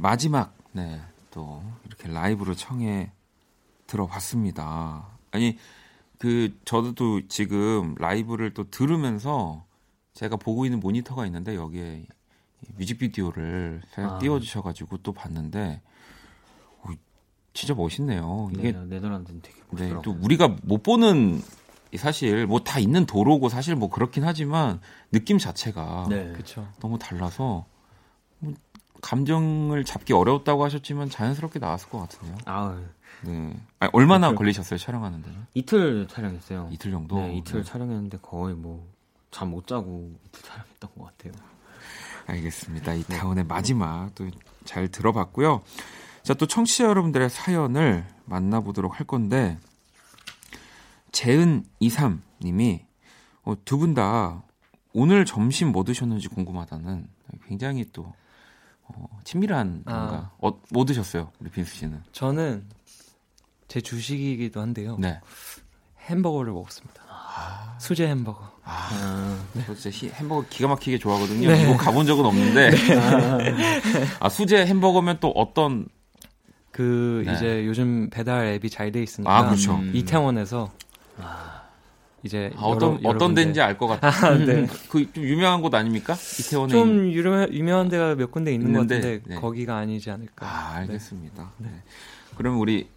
마지막 네, 또 이렇게 라이브로 청해 들어봤습니다. 아니 그 저도 또 지금 라이브를 또 들으면서 제가 보고 있는 모니터가 있는데 여기에 이 뮤직비디오를 살짝 아. 띄워주셔가지고 또 봤는데 오, 진짜 멋있네요. 이게 네, 네덜란드는 되게 네, 멋있더라고요. 또 우리가 못 보는 사실 뭐 다 있는 도로고 사실 뭐 그렇긴 하지만 느낌 자체가 네. 너무 달라서 뭐 감정을 잡기 어려웠다고 하셨지만 자연스럽게 나왔을 것 같은데요. 아 네. 아니, 얼마나 이틀. 걸리셨어요 촬영하는 데는? 이틀 촬영했어요. 이틀 정도. 네, 이틀 네. 촬영했는데 거의 뭐 잠 못 자고 이틀 촬영했던 것 같아요. 알겠습니다. 이 다운의 마지막 또 잘 들어봤고요. 자, 또 청취자 여러분들의 사연을 만나보도록 할 건데 재은 23 님이 어, 두분 다 오늘 점심 뭐 드셨는지 궁금하다는 굉장히 또 어, 친밀한 아. 뭔가 어, 뭐 드셨어요, 우리 빈수 씨는? 저는 제 주식이기도 한데요. 네. 햄버거를 먹었습니다. 수제 햄버거. 아, 저 진짜 히- 햄버거 기가 막히게 좋아하거든요. 네. 이거 가본 적은 없는데. 아 수제 햄버거면 또 어떤? 그 네. 이제 요즘 배달 앱이 잘 돼 있으니까 아 그렇죠. 음. 이태원에서 이제 아, 어떤 여러- 어떤 데인지 알 것 같아요. 아, 네. 그좀 유명한 곳 아닙니까? 이태원에. 좀 유명, 유명한 데가 몇 군데 있는 있는데, 같은데 네. 거기가 아니지 않을까. 아 알겠습니다. 네. 그럼 우리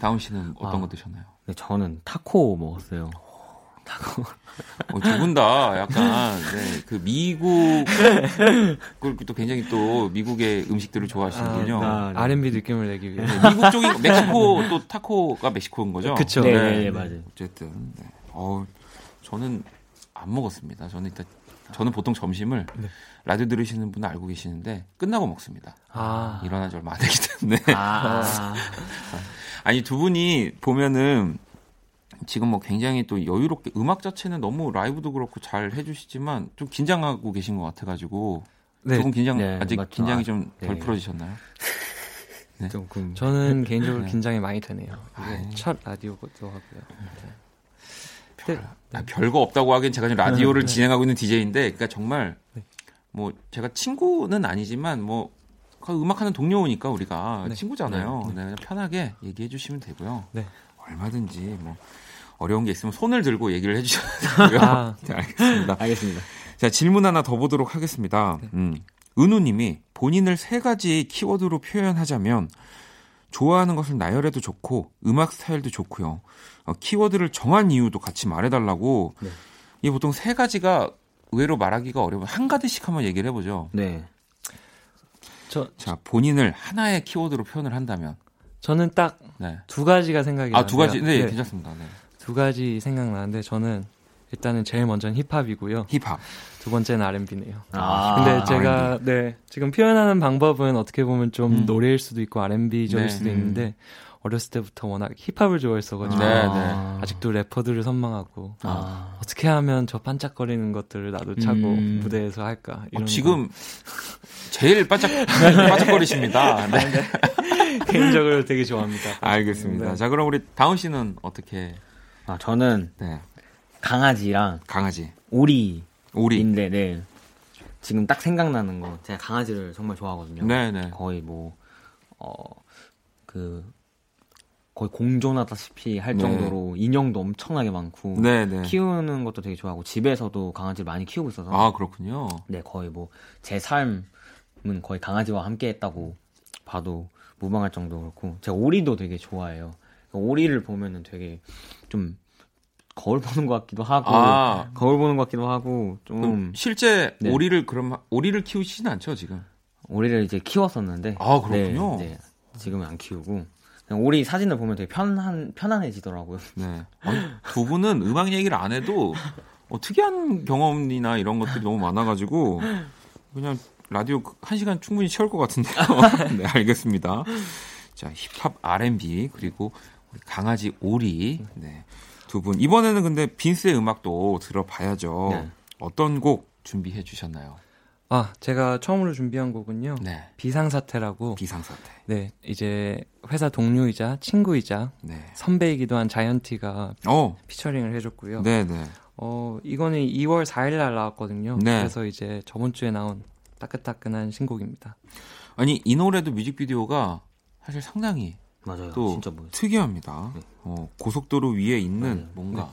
다운 씨는 어떤 아. 거 드셨나요? 네, 저는 타코 먹었어요. 타코. 어, 두분 다 약간 네, 그 미국 그리고 또 굉장히 또 미국의 음식들을 좋아하시는군요. 아, 네. R&B 느낌을 내기 위해. 네, 미국 쪽이 멕시코 또 타코가 멕시코인 거죠? 그쵸. 네, 네, 네, 맞아요. 어쨌든 네. 어, 저는 안 먹었습니다. 저는 일단 저는 보통 점심을 네. 라디오 들으시는 분은 알고 계시는데 끝나고 먹습니다. 아. 일어난 지 얼마 안 되기 때문에 아, 아니 두 분이 보면은 지금 뭐 굉장히 또 여유롭게 음악 자체는 너무 라이브도 그렇고 잘 해주시지만 좀 긴장하고 계신 것 같아가지고 네. 조금 긴장 네, 아직 맞죠. 긴장이 아, 좀덜 네. 풀어지셨나요? 네. 조금. 저는 개인적으로 네. 긴장이 많이 되네요. 이게 아이. 첫 라디오기도 하고요. 별, 아, 별거 없다고 하기엔 제가 지금 라디오를 진행하고 있는 DJ인데, 그러니까 정말 네. 뭐 제가 친구는 아니지만 뭐그 음악하는 동료니까 우리가 네. 친구잖아요. 네, 그냥 편하게 얘기해 주시면 되고요. 네. 얼마든지 뭐 어려운 게 있으면 손을 들고 얘기를 해 주셔야 되고요. 아. 네, 알겠습니다. 알겠습니다. 자 질문 하나 더 보도록 하겠습니다. 음, 은우 님이 본인을 세 가지 키워드로 표현하자면 좋아하는 것을 나열해도 좋고 음악 스타일도 좋고요. 어, 키워드를 정한 이유도 같이 말해달라고. 네. 이게 보통 세 가지가 의외로 말하기가 어려워. 한 가지씩 한번 얘기를 해보죠. 네. 저 자 본인을 하나의 키워드로 표현을 한다면. 저는 딱두 네. 가지가 생각이 아두 가지. 나는데요. 네, 네, 괜찮습니다. 네. 두 가지 생각나는데 저는 일단은 제일 먼저는 힙합이고요. 힙합. 두 번째는 R&B네요. 아, 근데 제가 네 지금 표현하는 방법은 어떻게 보면 좀 음. 노래일 수도 있고 R&B적일 네. 수도 음. 있는데 어렸을 때부터 워낙 힙합을 좋아했어가지고 네, 아, 아직도 래퍼들을 선망하고 아, 어떻게 하면 저 반짝거리는 것들을 나도 차고 음. 무대에서 할까 어, 이런 지금 제일 반짝 반짝거리십니다. 네. 거 개인적으로 되게 좋아합니다. 알겠습니다. 네. 자 그럼 우리 다운 씨는 어떻게? 아, 저는 네. 강아지랑 강아지. 오리인데, 오리. 네. 지금 딱 생각나는 거. 제가 강아지를 정말 좋아하거든요. 네네. 거의 뭐, 어, 그, 거의 공존하다시피 할 네. 정도로 인형도 엄청나게 많고. 네네. 키우는 것도 되게 좋아하고, 집에서도 강아지를 많이 키우고 있어서. 아 그렇군요. 네, 거의 뭐, 제 삶은 거의 강아지와 함께 했다고 봐도 무방할 정도 그렇고, 제가 오리도 되게 좋아해요. 오리를 보면은 되게 좀 거울 보는 것 같기도 하고, 아 거울 보는 것 같기도 하고, 좀, 실제 네. 오리를 그럼 오리를 키우시진 않죠 지금? 오리를 이제 키웠었는데, 아 그렇군요. 네, 네. 지금은 안 키우고, 그냥 오리 사진을 보면 되게 편한, 편안해지더라고요. 네. 아니, 두 분은 음악 얘기를 안 해도 어, 특이한 경험이나 이런 것들이 너무 많아가지고 그냥 라디오 한 시간 충분히 채울 것 같은데요. 네 알겠습니다. 자 힙합 R&B 그리고 우리 강아지 오리 네. 두 분 이번에는 근데 빈스의 음악도 들어봐야죠. 네. 어떤 곡 준비해 주셨나요? 아 제가 처음으로 준비한 곡은요 네. 비상사태라고 비상사태. 네 이제 회사 동료이자 친구이자 네. 선배이기도 한 자이언티가 어. 피처링을 해줬고요. 네네. 어 이거는 2월 4일 날 나왔거든요. 네. 그래서 이제 저번 주에 나온 따끈따끈한 신곡입니다. 아니 이 노래도 뮤직비디오가 사실 상당히 맞아요. 또 진짜 뭐. 특이합니다. 네. 어, 고속도로 위에 있는 네. 뭔가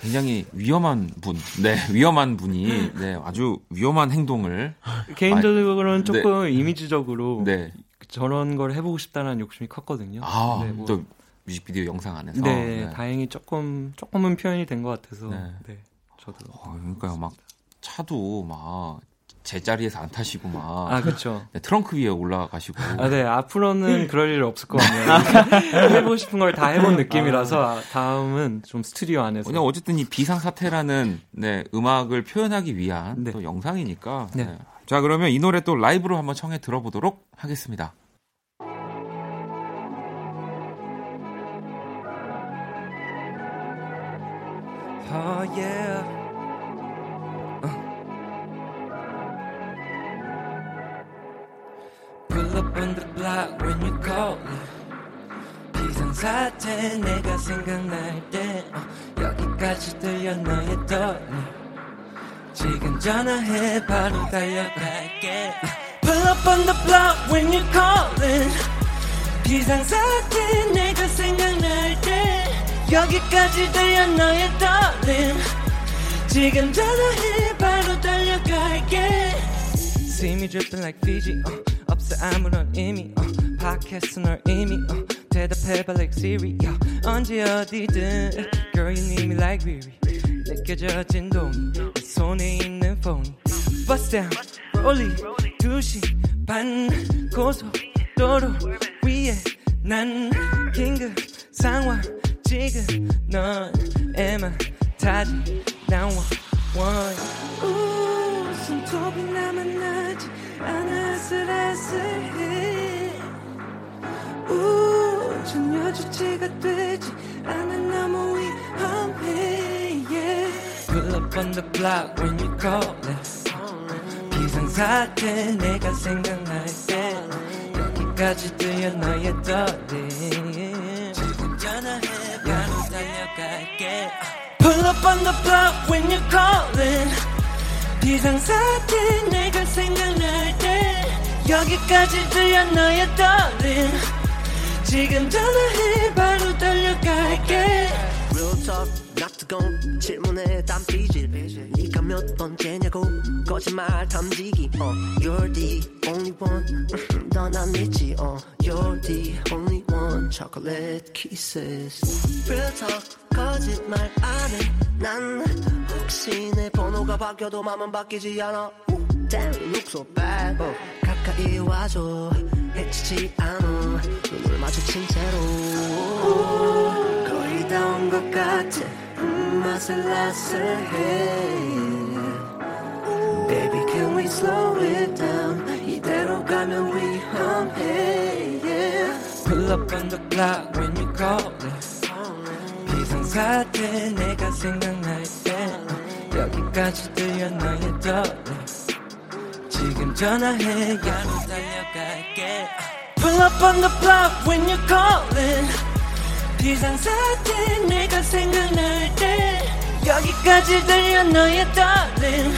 굉장히 위험한 분, 네 위험한 분이 네 아주 위험한 행동을 개인적으로는 네. 조금 이미지적으로 네. 저런 걸 해보고 싶다는 욕심이 컸거든요. 아, 네, 뭐- 또 뮤직비디오 영상 안에서. 네, 다행히 조금 조금은 표현이 된 것 같아서 네. 네, 저도 어, 그러니까요, 막 차도 막 제자리에서 안 타시고 막 아 그렇죠. 네, 트렁크 위에 올라가시고. 아, 네 앞으로는 그럴 일 없을 것 같네요. 해보고 싶은 걸 다 해본 느낌이라서 다음은 좀 스튜디오 안에서 그냥 어쨌든 이 비상 사태라는 네, 음악을 표현하기 위한 네. 또 영상이니까. 네. 네. 자 그러면 이 노래 또 라이브로 한번 청해 들어보도록 하겠습니다. Oh yeah. When you call it 비상사태 내가 생각날 때 어, 여기까지 들려 너의 떨림 지금 전화해 바로 달려갈게 Pull up on the block when you callin' 비상사태 내가 생각날 때 여기까지 들려 너의 떨림 지금 전화해 바로 달려갈게 See me dripping like Fiji uh, 없어 아무런 의미 uh, 팟캐스트 널 이미 uh, 대답해봐 like Siri. uh, 언제 어디든. Girl you need me like Riri. 느껴져 진동이 내 손에 있는 폰이 Bust down rolling 2시 반 고속도로 위에 난 긴급 상황. 지금 너에만 타지 나와. 원 손톱이 나만 나지 않아 아슬아슬해 전혀 주체가 되지 않아 너무 위험해 yeah. Pull up on the block when you call it 비상사태 내가 생각날 때 여기까지 들려 너의 떨림 지금 전화해 바로 달려갈게. Pull up on the block when you callin' 비상사태 내가 생각날 때 여기까지 들려 너의 떨림 지금 전화해 바로 달려갈게 Real talk, not to go 질문에 땀 삐질 네가 몇 번째냐고 거짓말 탐지기 uh, You're the only one 너난 믿지 uh, You're the only one Chocolate kisses Real talk 거짓말 안해난 혹시 내 번호가 바뀌어도 맘은 바뀌지 않아 Damn you look so bad uh, 가까이 와줘 해치지 않아 눈을 마주친 채로 거의 다 온 것 같아 음, 아슬아슬해 Baby can we slow it down 이대로 가면 위험해 yeah. Pull up on the block when you call it 비상사태 내가 생각날 때 여기까지 들려 너의 떨림 지금 전화해 야로 달려갈게 Pull up on the block when you callin' 비상사태 내가 생각날 때 여기까지 들려 너의 떨림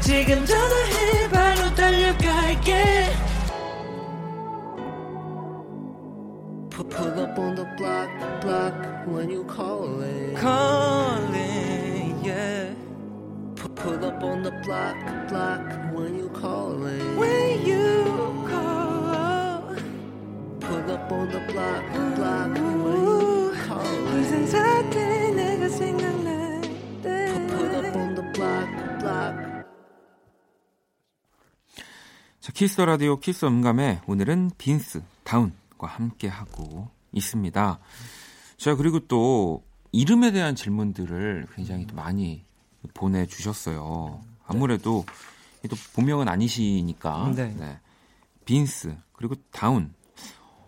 지금 전화해 바로 달려갈게 Pu- Pull up on the block, block when you call it. calling yeah Pull up on the block, block when you call it. when you call Pull up on the block, block when you call it. 비상사태 내가 생각날 때 Pull up on the block, block. 자, 키스 더 라디오 키스 음감에 오늘은 빈스 다운과 함께 하고 있습니다. 자, 그리고 또 이름에 대한 질문들을 굉장히 또 많이 보내주셨어요. 아무래도 또 본명은 아니시니까. 네. 빈스 그리고 다운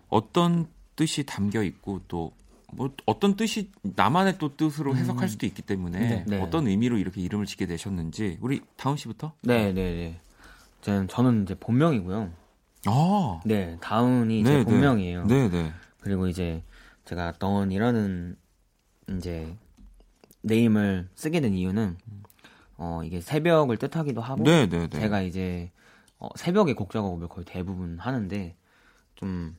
어떤 뜻이 담겨 있고 또 뭐 어떤 뜻이 나만의 또 뜻으로 해석할 수도 있기 때문에 네. 네. 어떤 의미로 이렇게 이름을 짓게 되셨는지 우리 다운 씨부터? 네, 네, 네. 저는, 저는 이제 본명이고요. 아, 네, 다운이 제 네, 네. 본명이에요. 네, 네. 그리고 이제 제가 던이라는 이제 네임을 쓰게 된 이유는 어 이게 새벽을 뜻하기도 하고 네, 네, 네. 제가 이제 어, 새벽에 곡 작업을 거의 대부분 하는데 좀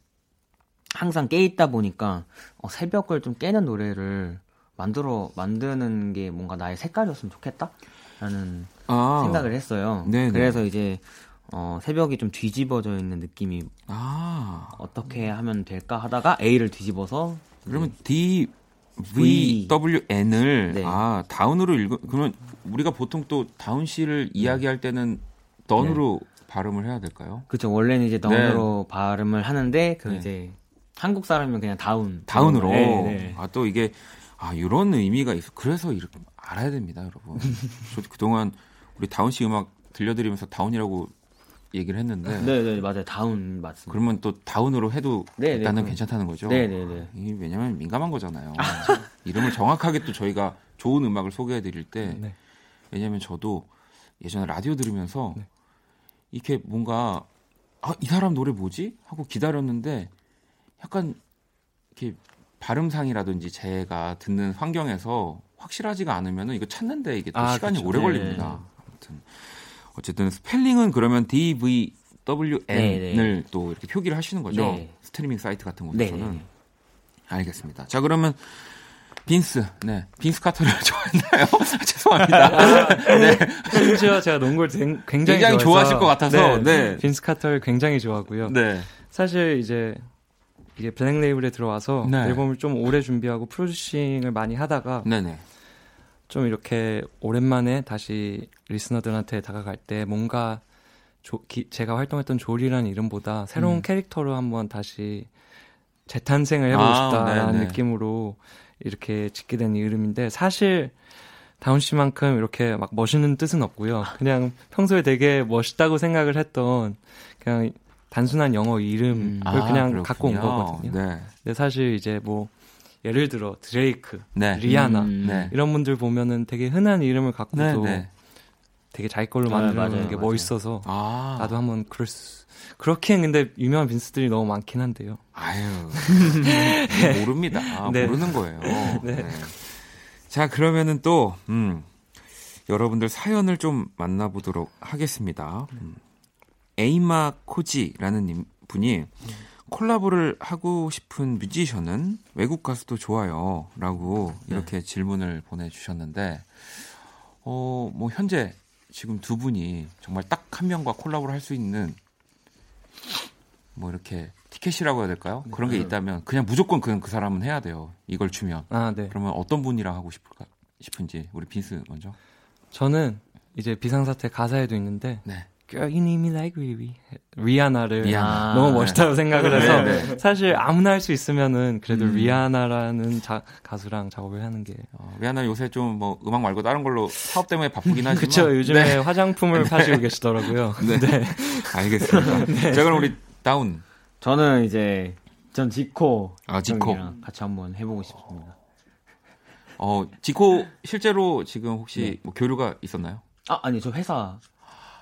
항상 깨 있다 보니까 어, 새벽을 좀 깨는 노래를 만들어 만드는 게 뭔가 나의 색깔이었으면 좋겠다라는 아, 생각을 했어요. 네네. 그래서 이제 어, 새벽이 좀 뒤집어져 있는 느낌이 아, 어떻게 하면 될까 하다가 A를 뒤집어서 그러면 D V W N을 네. 아 다운으로 읽어 그러면 우리가 보통 또 다운 씨를 이야기할 때는 던으로 발음을 해야 될까요? 그쵸 원래는 이제 던으로 발음을 하는데 그 네. 이제 한국 사람이면 그냥 다운 다운으로 네, 네. 아또 이게 아 이런 의미가 있어 그래서 이렇게 알아야 됩니다 여러분 저도 그동안 우리 다운 씨 음악 들려드리면서 다운이라고 얘기를 했는데 네, 네, 맞아요. 다운 맞습니다. 그러면 또 다운으로 해도 네, 네, 일단은 그럼- 괜찮다는 거죠 네, 네, 네. 이게 왜냐면 민감한 거잖아요 이름을 정확하게 또 저희가 좋은 음악을 소개해 드릴 때 네. 왜냐면 저도 예전에 라디오 들으면서 네. 이렇게 뭔가 아, 이 사람 노래 뭐지? 하고 기다렸는데 약간 이렇게 발음상이라든지 제가 듣는 환경에서 확실하지가 않으면 이거 찾는데 이게 또 아, 시간이 그쵸. 오래 네. 걸립니다. 아무튼 어쨌든 스펠링은 그러면 D V W N을 네, 또 이렇게 표기를 하시는 거죠. 네. 스트리밍 사이트 같은 네, 곳에서는. 네, 네. 알겠습니다. 자 그러면 빈스, 네, 빈스 카터를 좋아했나요? 죄송합니다. 네, 심지어 제가 농구를 댕- 굉장히, 굉장히 좋아하실 것 같아서, 네. 빈스 카터를 굉장히 좋아하고요. 네, 사실 이제 이게 블랙 레이블에 들어와서 네. 앨범을 좀 오래 준비하고 프로듀싱을 많이 하다가 네, 네. 좀 이렇게 오랜만에 다시 리스너들한테 다가갈 때 뭔가 조- 기- 제가 활동했던 조리라는 이름보다 새로운 음. 캐릭터로 한번 다시 재탄생을 해보고 아, 싶다라는 네네. 느낌으로 이렇게 짓게 된 이름인데 사실 다운 씨만큼 이렇게 막 멋있는 뜻은 없고요. 그냥 평소에 되게 멋있다고 생각을 했던 그냥 단순한 영어 이름을 음. 아, 그냥 갖고 온. 거거든요. 네, 근데 사실 이제 뭐 예를 들어 드레이크, 네, 리아나 음. 네. 이런 분들 보면은 되게 흔한 이름을 갖고도 네, 네. 되게 자기 걸로 아, 만드는 게. 멋있어서 아, 나도 한번 그럴 수 그렇게 근데 유명한 빈스들이 너무 많긴 한데요. 아유, 모릅니다. 아, 네. 모르는 거예요. 네. 네. 자, 그러면은 또, 음, 여러분들 사연을 좀 만나보도록 하겠습니다. 음, 에이마 코지라는 님- 분이 콜라보를 하고 싶은 뮤지션은 외국 가수도 좋아요. 라고 이렇게 질문을 보내주셨는데, 어, 뭐, 현재 지금 두 분이 정말 딱 한 명과 콜라보를 할 수 있는 뭐 이렇게 티켓이라고 해야 될까요? 그런 게 있다면 그냥 무조건 그냥 그 사람은 해야 돼요. 이걸 추면. 아, 네. 그러면 어떤 분이랑 하고 싶을까 싶은지 우리 빈스 먼저. 저는 이제 비상사태 가사에도 있는데 네. Girl, you need me like Riri. 리아나를 리아나. 너무 멋있다고 생각을 해서 네, 네. 사실 아무나 할 수 있으면은 그래도 음. 리아나라는 자, 가수랑 작업을 하는 게 어, 리아나 요새 좀 뭐 음악 말고 다른 걸로 사업 때문에 바쁘긴 하지만. 그쵸 요즘에 네. 화장품을 파시고 계시더라고요. 네. 알겠습니다. 자 그럼 우리 다운. 저는 이제 전 지코 아, 지코. 같이 한번 해보고 싶습니다. 어 지코 실제로 지금 혹시 네. 뭐 교류가 있었나요? 아 아니 저 회사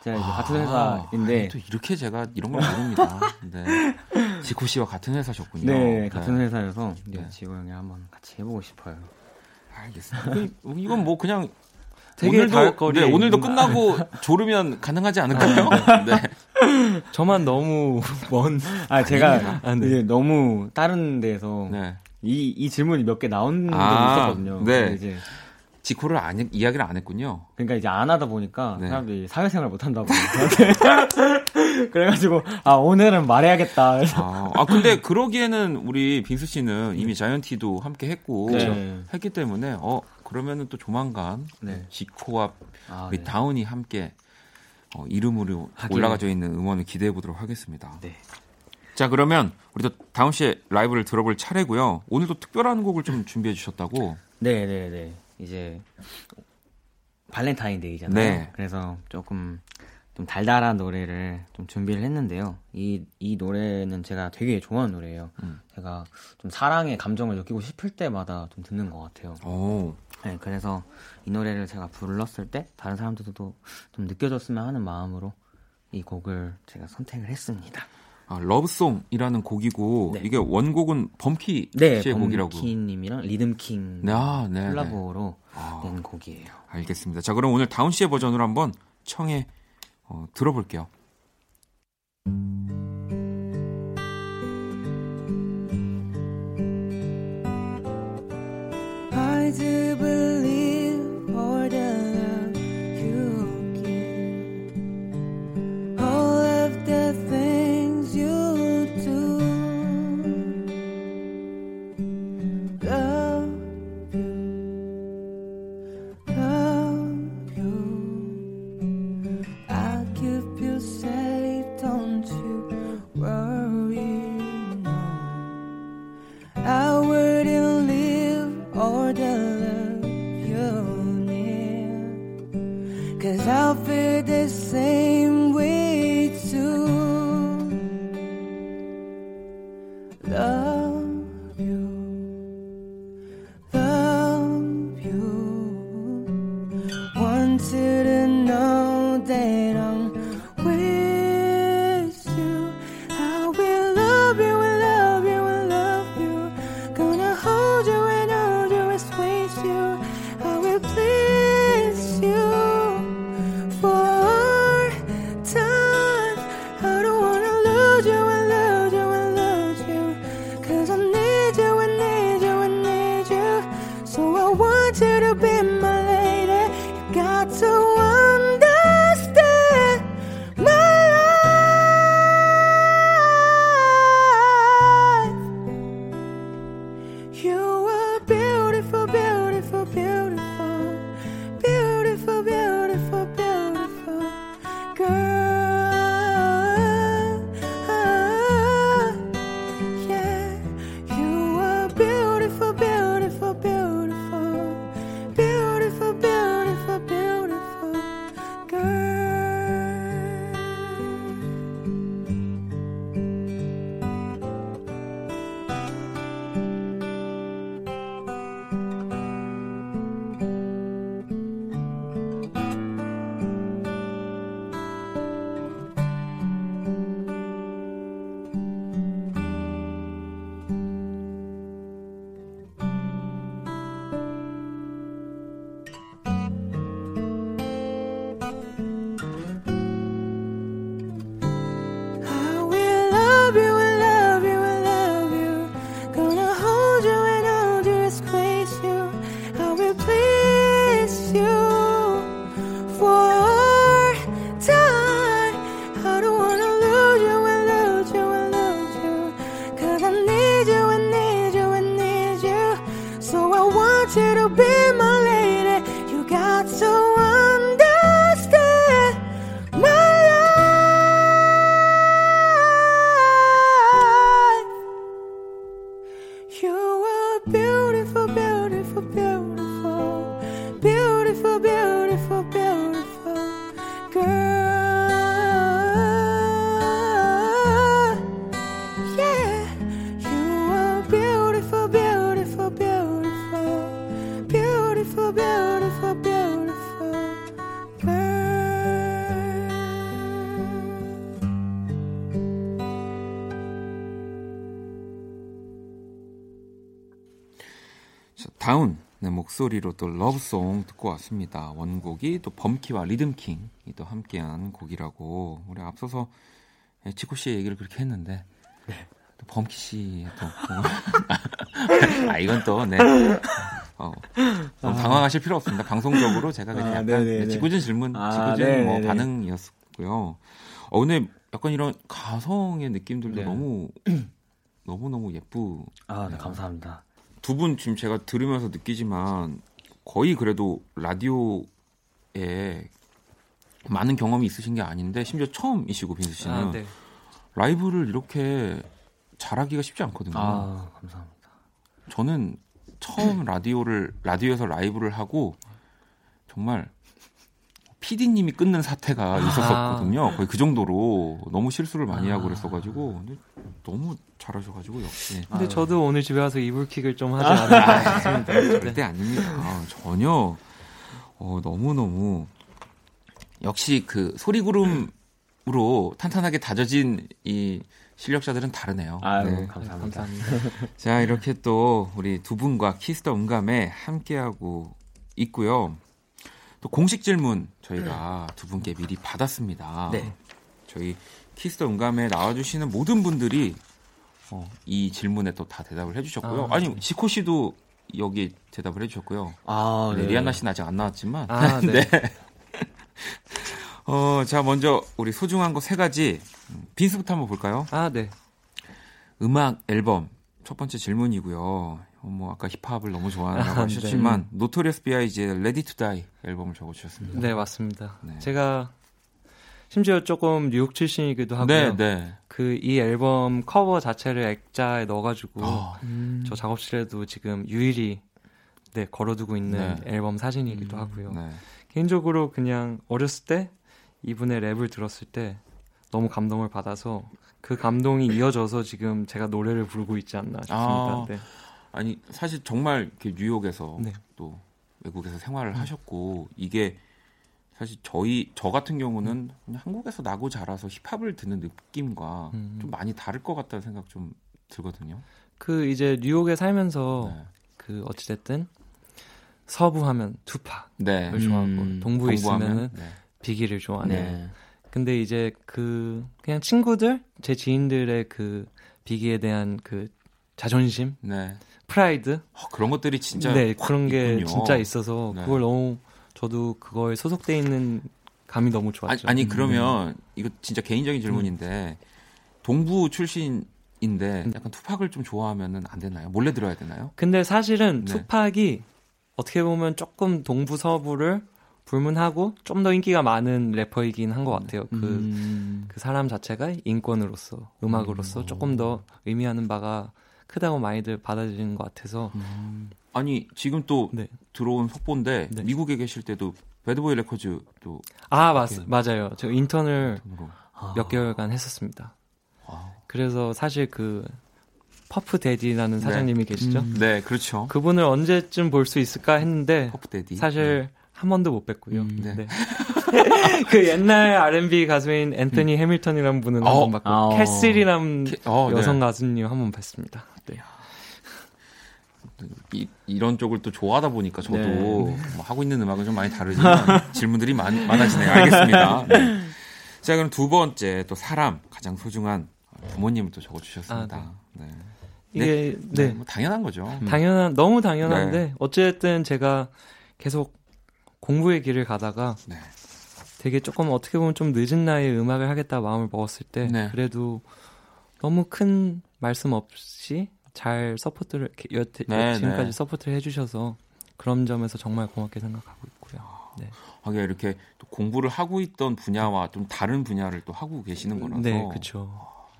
제가 이제 같은 아, 회사인데 아니, 또 이렇게 제가 이런 걸 모릅니다. 네. 지코 씨와 같은 회사셨군요. 네 같은 회사여서 이제 네. 지코 형이랑 한번 같이 해보고 싶어요. 알겠습니다. 이- 이건 뭐 그냥 오늘도 네, 오늘도 끝나고 조르면 가능하지 않을까요? 네. 저만 너무 먼 아 제가 아, 네. 이제 너무 다른 데서 네. 이, 이 질문이 몇 개 나온 적이 아, 있었거든요. 네. 이제 지코를 안, 했- 이야기를 안 했군요. 그러니까 이제 안 하다 보니까 네. 사람들이 사회생활 못 한다고 그래가지고 아 오늘은 말해야겠다. 아, 아, 근데 그러기에는 우리 빈수 씨는 이미 자이언티도 함께 했고 네. 했기 때문에 어 그러면은 또 조만간 네. 지코와 아, 우리 네. 다운이 함께 어, 이름으로 하길. 올라가져 있는 음원을 기대해 보도록 하겠습니다. 네. 자 그러면 우리 또 다운 씨의 라이브를 들어볼 차례고요. 오늘도 특별한 곡을 좀 준비해 주셨다고. 네 네 네. 이제 발렌타인데이잖아요. 네. 그래서 조금 좀 달달한 노래를 좀 준비를 했는데요. 이, 이 노래는 제가 되게 좋아하는 노래예요. 음. 제가 좀 사랑의 감정을 느끼고 싶을 때마다 좀 듣는 것 같아요. 오. 네, 그래서 이 노래를 제가 불렀을 때 다른 사람들도 좀 느껴졌으면 하는 마음으로 이 곡을 제가 선택을 했습니다. 아, Love Song이라는 곡이고 네. 이게 원곡은 범키 네, 씨의 곡이라고. 범키님이랑 리듬킹 네, 아, 네, 네. 콜라보로 아. 낸 곡이에요. 알겠습니다. 자, 그럼 오늘 다운 씨의 버전으로 한번 청해 어, 들어볼게요. Believe 목소리로 또 러브송 듣고 왔습니다. 원곡이 또 범키와 리듬킹이 또 함께한 곡이라고 우리 앞서서 예, 치코 씨의 얘기를 그렇게 했는데 또 범키 씨의 또 아, 이건 또 네. 어, 너무 당황하실 필요 없습니다. 방송적으로 제가 그냥 아, 약간 네네네. 네, 지구준 질문, 아, 지구준 뭐 네네네. 반응이었고요. 어, 근데 약간 이런 가성의 느낌들도 네. 너무 너무 너무 예쁘. 아, 네, 감사합니다. 두 분 지금 제가 들으면서 느끼지만 거의 그래도 라디오에 많은 경험이 있으신 게 아닌데 심지어 처음이시고 빈수 씨는 아, 네. 라이브를 이렇게 잘하기가 쉽지 않거든요. 아, 감사합니다. 저는 처음 라디오를 라디오에서 라이브를 하고 정말 PD님이 끊는 사태가 있었었거든요. 거의 그 정도로 너무 실수를 많이 하고 그랬어가지고 근데 너무 잘하셔가지고 역시 근데 저도 오늘 집에 와서 이불킥을 좀 하지 않았나 싶습니다. 네. 절대 아닙니다. 전혀 어, 너무 너무 역시 그 소리구름으로 탄탄하게 다져진 이 실력자들은 다르네요. 아유, 네. 감사합니다. 감사합니다. 자, 이렇게 또 우리 두 분과 키스 더 음감에 함께하고 있고요. 또 공식 질문 저희가 두 분께 미리 받았습니다. 네. 저희 키스 더 음감에 나와주시는 모든 분들이 어, 이 질문에 또 다 대답을 해주셨고요. 아, 아, 니 지코 씨도 여기 대답을 해주셨고요. 아, 네, 네. 리안나 씨는 아직 안 나왔지만. 아, 네. 어, 자, 먼저 우리 소중한 거 세 가지. 음, 빈스부터 한번 볼까요? 아, 네. 음악 앨범 첫 번째 질문이고요. 어, 뭐 아까 힙합을 너무 좋아한다고 아, 하셨지만 노토리어스 B.I.G의 Ready to Die 앨범을 적어 주셨습니다. 네, 맞습니다. 네. 제가 심지어 조금 뉴욕 출신이기도 네, 하고요. 네. 그 이 앨범 커버 자체를 액자에 넣어 가지고 아, 저 작업실에도 지금 유일히 네 걸어두고 있는 네. 앨범 사진이기도 하고요. 네. 개인적으로 그냥 어렸을 때 이분의 랩을 들었을 때 너무 감동을 받아서 그 감동이 이어져서 지금 제가 노래를 부르고 있지 않나 싶습니다. 아. 네. 아니 사실 정말 뉴욕에서 네. 또 외국에서 생활을 하셨고 이게 사실 저희 저 같은 경우는 그냥 한국에서 나고 자라서 힙합을 듣는 느낌과 음. 좀 많이 다를 것 같다는 생각 좀 들거든요. 그 이제 뉴욕에 살면서 네. 그 어찌 됐든 서부 하면 투팍을 네. 좋아하고 음, 동부에 있으면은 네. 비기를 좋아하는 네. 근데 이제 그 그냥 친구들 제 지인들의 그 비기에 대한 그 자존심 네. 프라이드 어, 그런 것들이 진짜 네 확 그런 게 있군요. 진짜 있어서 네. 그걸 너무 저도 그거에 소속돼 있는 감이 너무 아니, 좋았죠. 아니 음. 그러면 이거 진짜 개인적인 질문인데 동부 출신 인데 약간 투팍을 좀 좋아하면은 안 되나요? 몰래 들어야 되나요? 근데 사실은 네. 투팍이 어떻게 보면 조금 동부 서부를 불문하고 좀 더 인기가 많은 래퍼이긴 한 것 같아요. 그, 음. 그 사람 자체가 인간으로서 음악으로서 조금 더 의미하는 바가 크다고 많이들 받아들이는 것 같아서 아니 지금 또 네. 들어온 속보인데 네. 미국에 계실 때도 Bad Boy Records 또 아 맞, 맞아요. 저 인턴을 돈으로 몇 개월간 했었습니다. 아. 그래서 사실 그 Puff Daddy라는 사장님이 계시죠. 네 그렇죠 그분을 언제쯤 볼 수 있을까 했는데 Puff Daddy 사실 한 번도 못 뵀고요. 음, 네. 네. 그 옛날 R&B 가수인 앤토니 해밀턴이라는 분은 어. 한번 봤고 아. 캐슬이라는 캐- 어, 네. 여성 가수님 한 번 뵀습니다. 네. 이, 이런 쪽을 또 좋아하다 보니까 저도 네. 뭐 하고 있는 음악은 좀 많이 다르지만 질문들이 많, 많아지네요 알겠습니다 네. 자 그럼 두 번째 또 사람 가장 소중한 부모님을 또 적어주셨습니다 아, 네. 이게 네, 네, 뭐 당연한 거죠 당연한 너무 당연한데 네. 어쨌든 제가 계속 공부의 길을 가다가 네. 되게 조금 어떻게 보면 좀 늦은 나이에 음악을 하겠다 마음을 먹었을 때 네. 그래도 너무 큰 말씀 없이 잘 support를 이렇게 여태, 네, 지금까지 네. support를 해주셔서 그런 점에서 정말 고맙게 생각하고 있고요. 네, 하게 이렇게 또 공부를 하고 있던 분야와 좀 다른 분야를 또 하고 계시는 거라서 네, 그렇죠.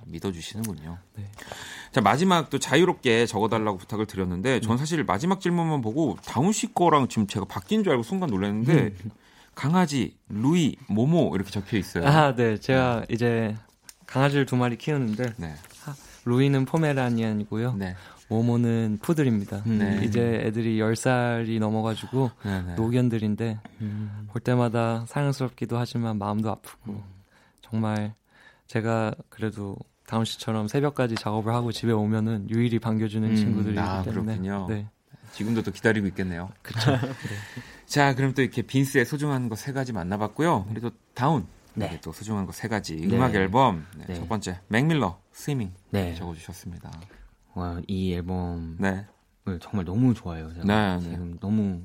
믿어주시는군요. 네. 자 마지막 또 자유롭게 적어달라고 부탁을 드렸는데 전 사실 마지막 질문만 보고 다운 씨 거랑 지금 제가 바뀐 줄 알고 순간 놀랐는데 강아지, 루이, 모모 이렇게 적혀 있어요. 아, 네, 제가 이제 강아지를 두 마리 키우는데 네, 루이는 포메라니안이고요. 네, 모모는 푸들입니다. 네. 이제 애들이 10살이 넘어가지고 네, 네. 노견들인데 볼 때마다 사랑스럽기도 하지만 마음도 아프고 음. 정말 제가 그래도 다운 씨처럼 새벽까지 작업을 하고 집에 오면은 유일히 반겨주는 음, 친구들이기 아, 때문에 그렇군요. 네. 지금도 또 기다리고 있겠네요. 그렇죠. 자, 그럼 또 이렇게 빈스의 소중한 거 세 가지 만나봤고요. 우리 또 다운. 네. 네. 또 소중한 거 세 가지 네. 음악 앨범 네, 네. 첫 번째 맥 밀러 Swimming 네. 적어주셨습니다. 와, 이 앨범을 네, 정말 너무 좋아해요. 제가 네, 네. 지금 너무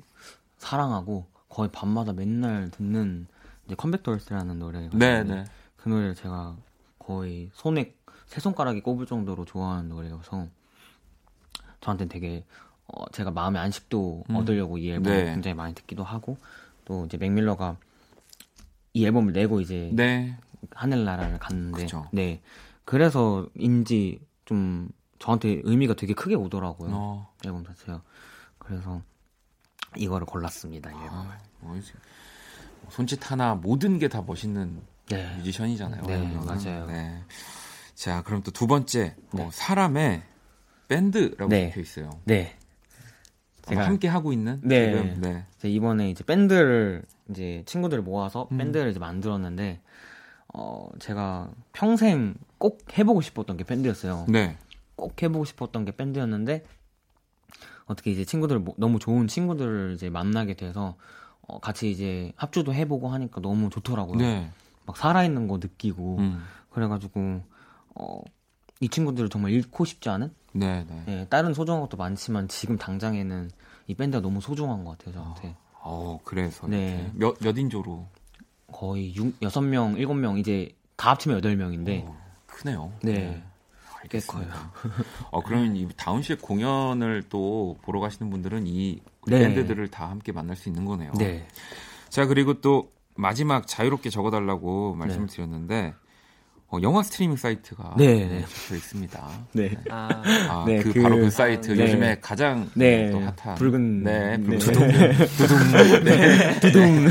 사랑하고 거의 밤마다 맨날 듣는 이제 컴백돌스라는 노래가 네, 있는데 네. 그 노래를 제가 거의 손에 세 손가락이 꼽을 정도로 좋아하는 노래여서 저한테는 되게 어, 제가 마음의 안식도 음. 얻으려고 이 앨범 네. 을 굉장히 많이 듣기도 하고 또 이제 맥밀러가 이 앨범을 내고 이제 네, 하늘나라를 갔는데 그쵸. 네 그래서인지 좀 저한테 의미가 되게 크게 오더라고요 어, 앨범 자체가 그래서 이거를 골랐습니다 이 앨범을 뭐, 이제 손짓 하나 모든 게 다 멋있는 네. 뮤지션이잖아요. 네, 맥밀러는. 맞아요. 네. 자, 그럼 또 두 번째 네. 어, 사람의 밴드라고 네. 적혀 있어요. 네 제가- 함께 하고 있는 네. 지금 네. 제가 이번에 이제 밴드를 이제 친구들을 모아서 음. 밴드를 이제 만들었는데 어 제가 평생 꼭 해보고 싶었던 게 밴드였어요. 네. 꼭 해보고 싶었던 게 밴드였는데 어떻게 이제 친구들 모- 너무 좋은 친구들을 이제 만나게 돼서 어, 같이 이제 합주도 해보고 하니까 너무 좋더라고요. 네. 막 살아있는 거 느끼고 음. 그래가지고 어, 이 친구들을 정말 잃고 싶지 않은 네, 네. 예, 다른 소중한 것도 많지만 지금 당장에는 이 밴드가 너무 소중한 것 같아요 저한테. 어, 그래서 네. 이렇게 몇, 몇 인조로 거의 6, 6명, 7명 이제 다 합치면 8명인데 어, 크네요. 네. 꽤 알겠습니다. 커요. 어, 그러면 이 다운 씨의 공연을 또 보러 가시는 분들은 이 네. 밴드들을 다 함께 만날 수 있는 거네요. 네. 자, 그리고 또 마지막 자유롭게 적어달라고 말씀을 네. 드렸는데 어, 영화 스트리밍 사이트가 네, 네. 적혀 있습니다. 네. 아, 아, 네, 그, 그- 바로 그 사이트 네. 요즘에 가장 네. 또 핫한 붉은 네, 네. 두둥 두둥 네. 두둥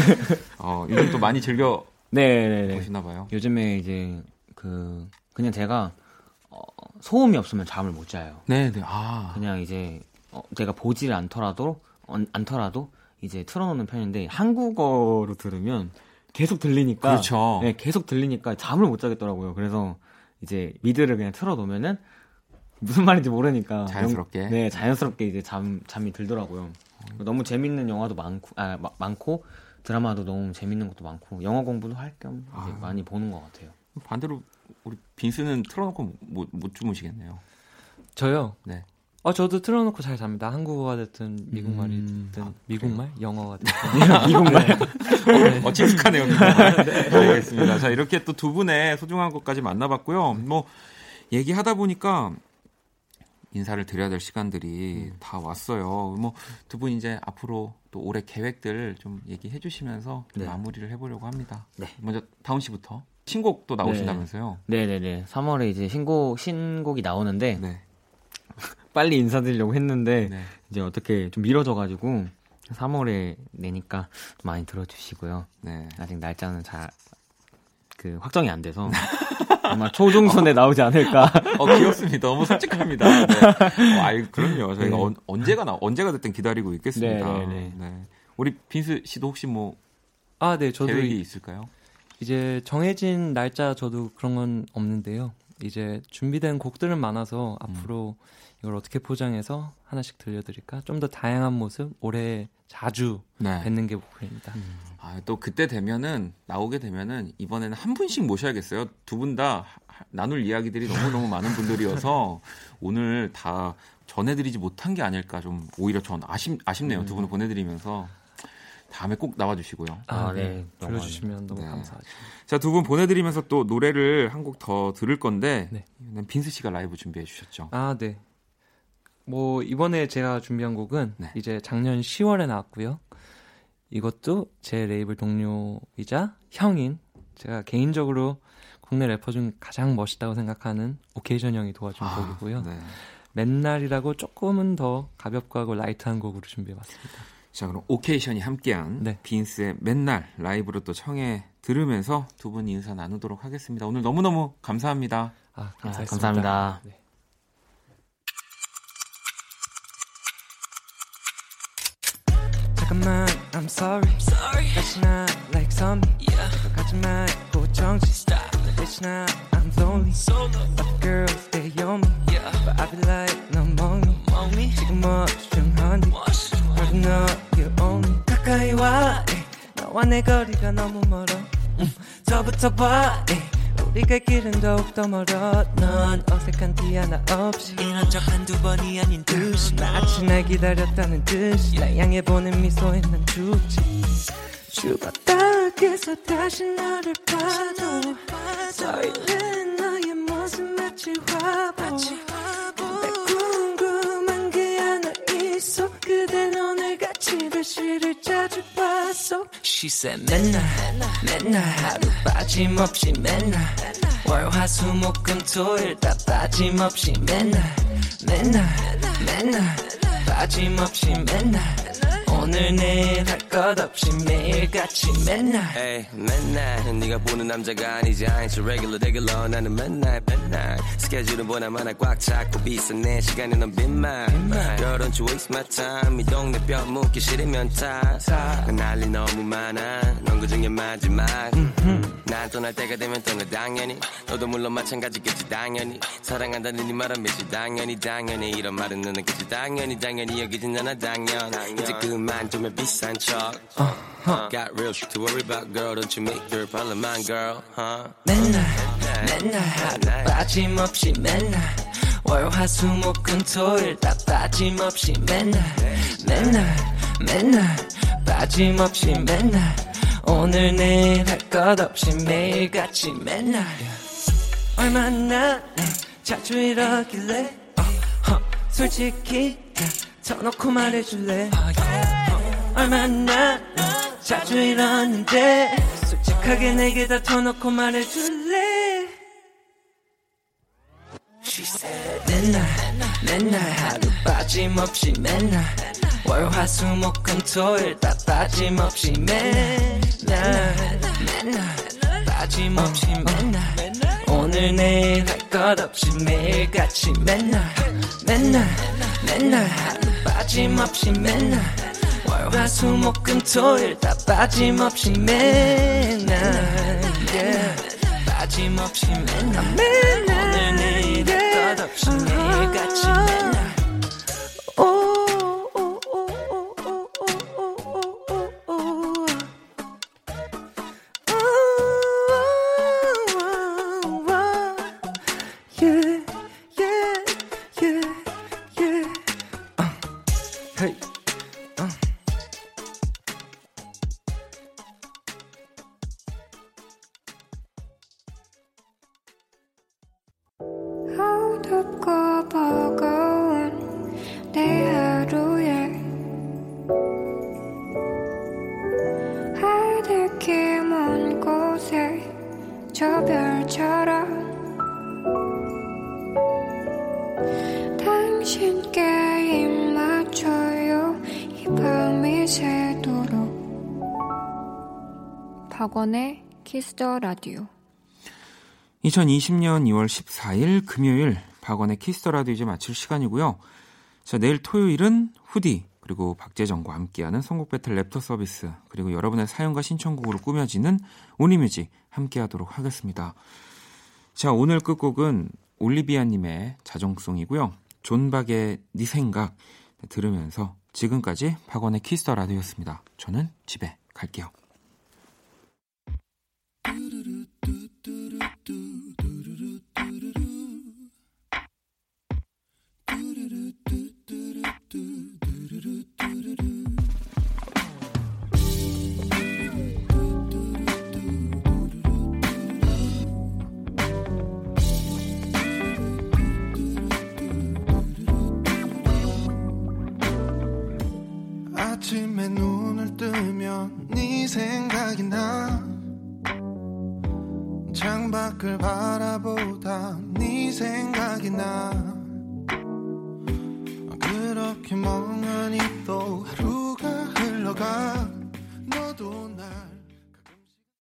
어, 요즘 또 많이 즐겨 네, 네, 네. 보시나 봐요. 요즘에 이제 그 그냥 제가 어, 소음이 없으면 잠을 못 자요. 네, 네. 아. 그냥 이제 어, 제가 보지를 않더라도 어, 않더라도 이제 틀어놓는 편인데 한국어로 들으면 계속 들리니까 그렇죠. 네, 계속 들리니까 잠을 못 자겠더라고요. 그래서 이제 미드를 그냥 틀어놓으면은 무슨 말인지 모르니까 자연스럽게. 영- 네 자연스럽게 이제 잠 잠이 들더라고요. 너무 재밌는 영화도 많고 아 마- 많고 드라마도 너무 재밌는 것도 많고 영어 공부도 할겸 이제 아. 많이 보는 것 같아요. 반대로 우리 빈스는 틀어놓고 못, 못 주무시겠네요. 저요. 네. 어 저도 틀어놓고 잘 잡니다. 한국어가 됐든 미국말이 음. 됐든 미국말, 영어가 됐든. 미국말. 어, 친숙하네요. 네. 알겠습니다. 자, 이렇게 또 두 분의 소중한 것까지 만나봤고요. 뭐, 얘기하다 보니까 인사를 드려야 될 시간들이 다 왔어요. 뭐, 두 분 이제 앞으로 또 올해 계획들 좀 얘기해 주시면서 네. 마무리를 해보려고 합니다. 네. 먼저 다운 씨부터. 신곡 또 나오신다면서요? 네네네. 3월에 이제 신곡 신곡이 나오는데 네. 빨리 인사드리려고 했는데 네. 이제 어떻게 좀 미뤄져가지고 3월에 내니까 좀 많이 들어주시고요. 네. 아직 날짜는 잘 그 확정이 안 돼서 아마 초중순에 나오지 않을까. 어, 귀엽습니다. 너무 솔직합니다. 네. 어, 아이, 그럼요. 저희가 네. 언, 언제가 나, 언제가 됐든 기다리고 있겠습니다. 네, 네, 네. 우리 빈스 씨도 혹시 뭐 아, 네, 저도 계획이 이- 있을까요? 이제 정해진 날짜 저도 그런 건 없는데요. 이제 준비된 곡들은 많아서 앞으로 이걸 어떻게 포장해서 하나씩 들려드릴까? 좀 더 다양한 모습 올해 자주 네. 뵙는 게 목표입니다. 아, 또 그때 되면은 나오게 되면은 이번에는 한 분씩 모셔야겠어요. 두 분 다 나눌 이야기들이 너무 너무 많은 분들이어서 오늘 다 전해드리지 못한 게 아닐까 좀 오히려 전 아쉽, 아쉽네요. 두 분을 보내드리면서 다음에 꼭 나와주시고요. 아, 네. 불러주시면 너무 네. 감사하죠. 자, 두 분 보내드리면서 또 노래를 한 곡 더 들을 건데 네. 빈스 씨가 라이브 준비해 주셨죠. 아, 네. 뭐 이번에 제가 준비한 곡은 네. 이제 작년 10월에 나왔고요. 이것도 제 레이블 동료이자 형인 제가 개인적으로 국내 래퍼 중 가장 멋있다고 생각하는 오케이션 형이 도와준 곡이고요. 네. 맨날이라고 조금은 더 가볍고 하고 light한 곡으로 준비해봤습니다. 자, 그럼 오케이션이 함께한 네. 빈스의 맨날 라이브로 또 청해 들으면서 두 분이 인사 나누도록 하겠습니다. 오늘 너무너무 감사합니다. 아, 아, 감사했습니다. 감사합니다. 네. 잠깐만, I'm sorry. sorry. 다시 나 like zombie. Yeah. 가지 말고 정지. Stop. Bitch now I'm lonely. Solo. But girls they on me. Yeah. But I be like 넌 멍이. 멍이. 지금 뭐 중한디. 와 예. 너와 내 거리가 너무 멀어. 음, 저부터 봐 예. 우리가 길은 더욱더 멀어. 넌 어색한 티 하나 없이. 이런 적 한두 번이 아닌 듯이. 마치 날 기다렸다는 듯이. 날 향해 보는 미소에 난 죽지. 죽었다 깨서 다시 너를 봐도. 서있는 너의 모습 마치 화보 그댄 오늘같이 글씨를 자주 봤어 She said 맨날 맨날 하루 빠짐없이 맨날 월화수목금토일 다 빠짐없이 맨날 맨날 맨날 빠짐없이 맨날 오늘 내일 할 것 없이 매일같이 맨날. 에이 맨날. 네가 보는 남자가 아니지. I ain't your regular regular. 나는 맨날 맨날. 스케줄은 보나마나 꽉 찼고 비싼 내 시간에 넌 빈말. Girl don't you waste my time. 이 동네 뼈 묻기 싫으면 타. 난리 너무 많아. 넌 그중에 마지막. 난 떠날 때가 되면 떠나 당연히. 너도 물론 마찬가지겠지 당연히. 사랑한다는 네 말은 믿지 당연히 당연히. 이런 말은 너는 그지 당연히 당연히. 여기진 않아 당연 이제 그만 좀해 비싼 척 uh, Got real shit to worry about girl. Don't you make your problem mine girl huh? 맨날 맨날 하루 빠짐없이 맨날. 월화수목금토일 다 빠짐없이 맨날. 맨날 맨날 빠짐없이 맨날. 오늘 내일 할 것 없이 매일같이 맨날. 얼마나 자주 이러길래? 어, 어, 솔직히 터놓고 말해줄래? 얼마나 자주 이러는데 솔직하게 내게 다 터놓고 말해줄래? She said 맨날 맨날 하루 빠짐없이 맨날 월화수목금토일 다 빠짐없이 맨날 맨날 빠짐없이 맨날 오늘 내일 할 것 없이 매일같이 맨날 맨날 맨날 빠짐없이 맨날 월화수목금토일 다 빠짐없이 맨날. 빠짐없이 맨날. 맨날 오늘 내일 할 것 없이 매일같이 맨날 Kiss the 라디오 2020년 2월 14일 금요일 박원의 Kiss the 라디오 이제 마칠 시간이고요. 자, 내일 토요일은 후디 그리고 박재정과 함께하는 선곡 배틀 랩터 서비스 그리고 여러분의 사연과 신청곡으로 꾸며지는 Only Music 함께하도록 하겠습니다. 자, 오늘 끝곡은 올리비아 님의 자정송이고요. 존박의 네 생각 들으면서 지금까지 박원의 Kiss the 라디오였습니다. 저는 집에 갈게요. 아침에 눈을 뜨면 네 생각이 나. 창밖을 바라보다 네 생각이 나. 그렇게 멍하니 또 하루가 흘러가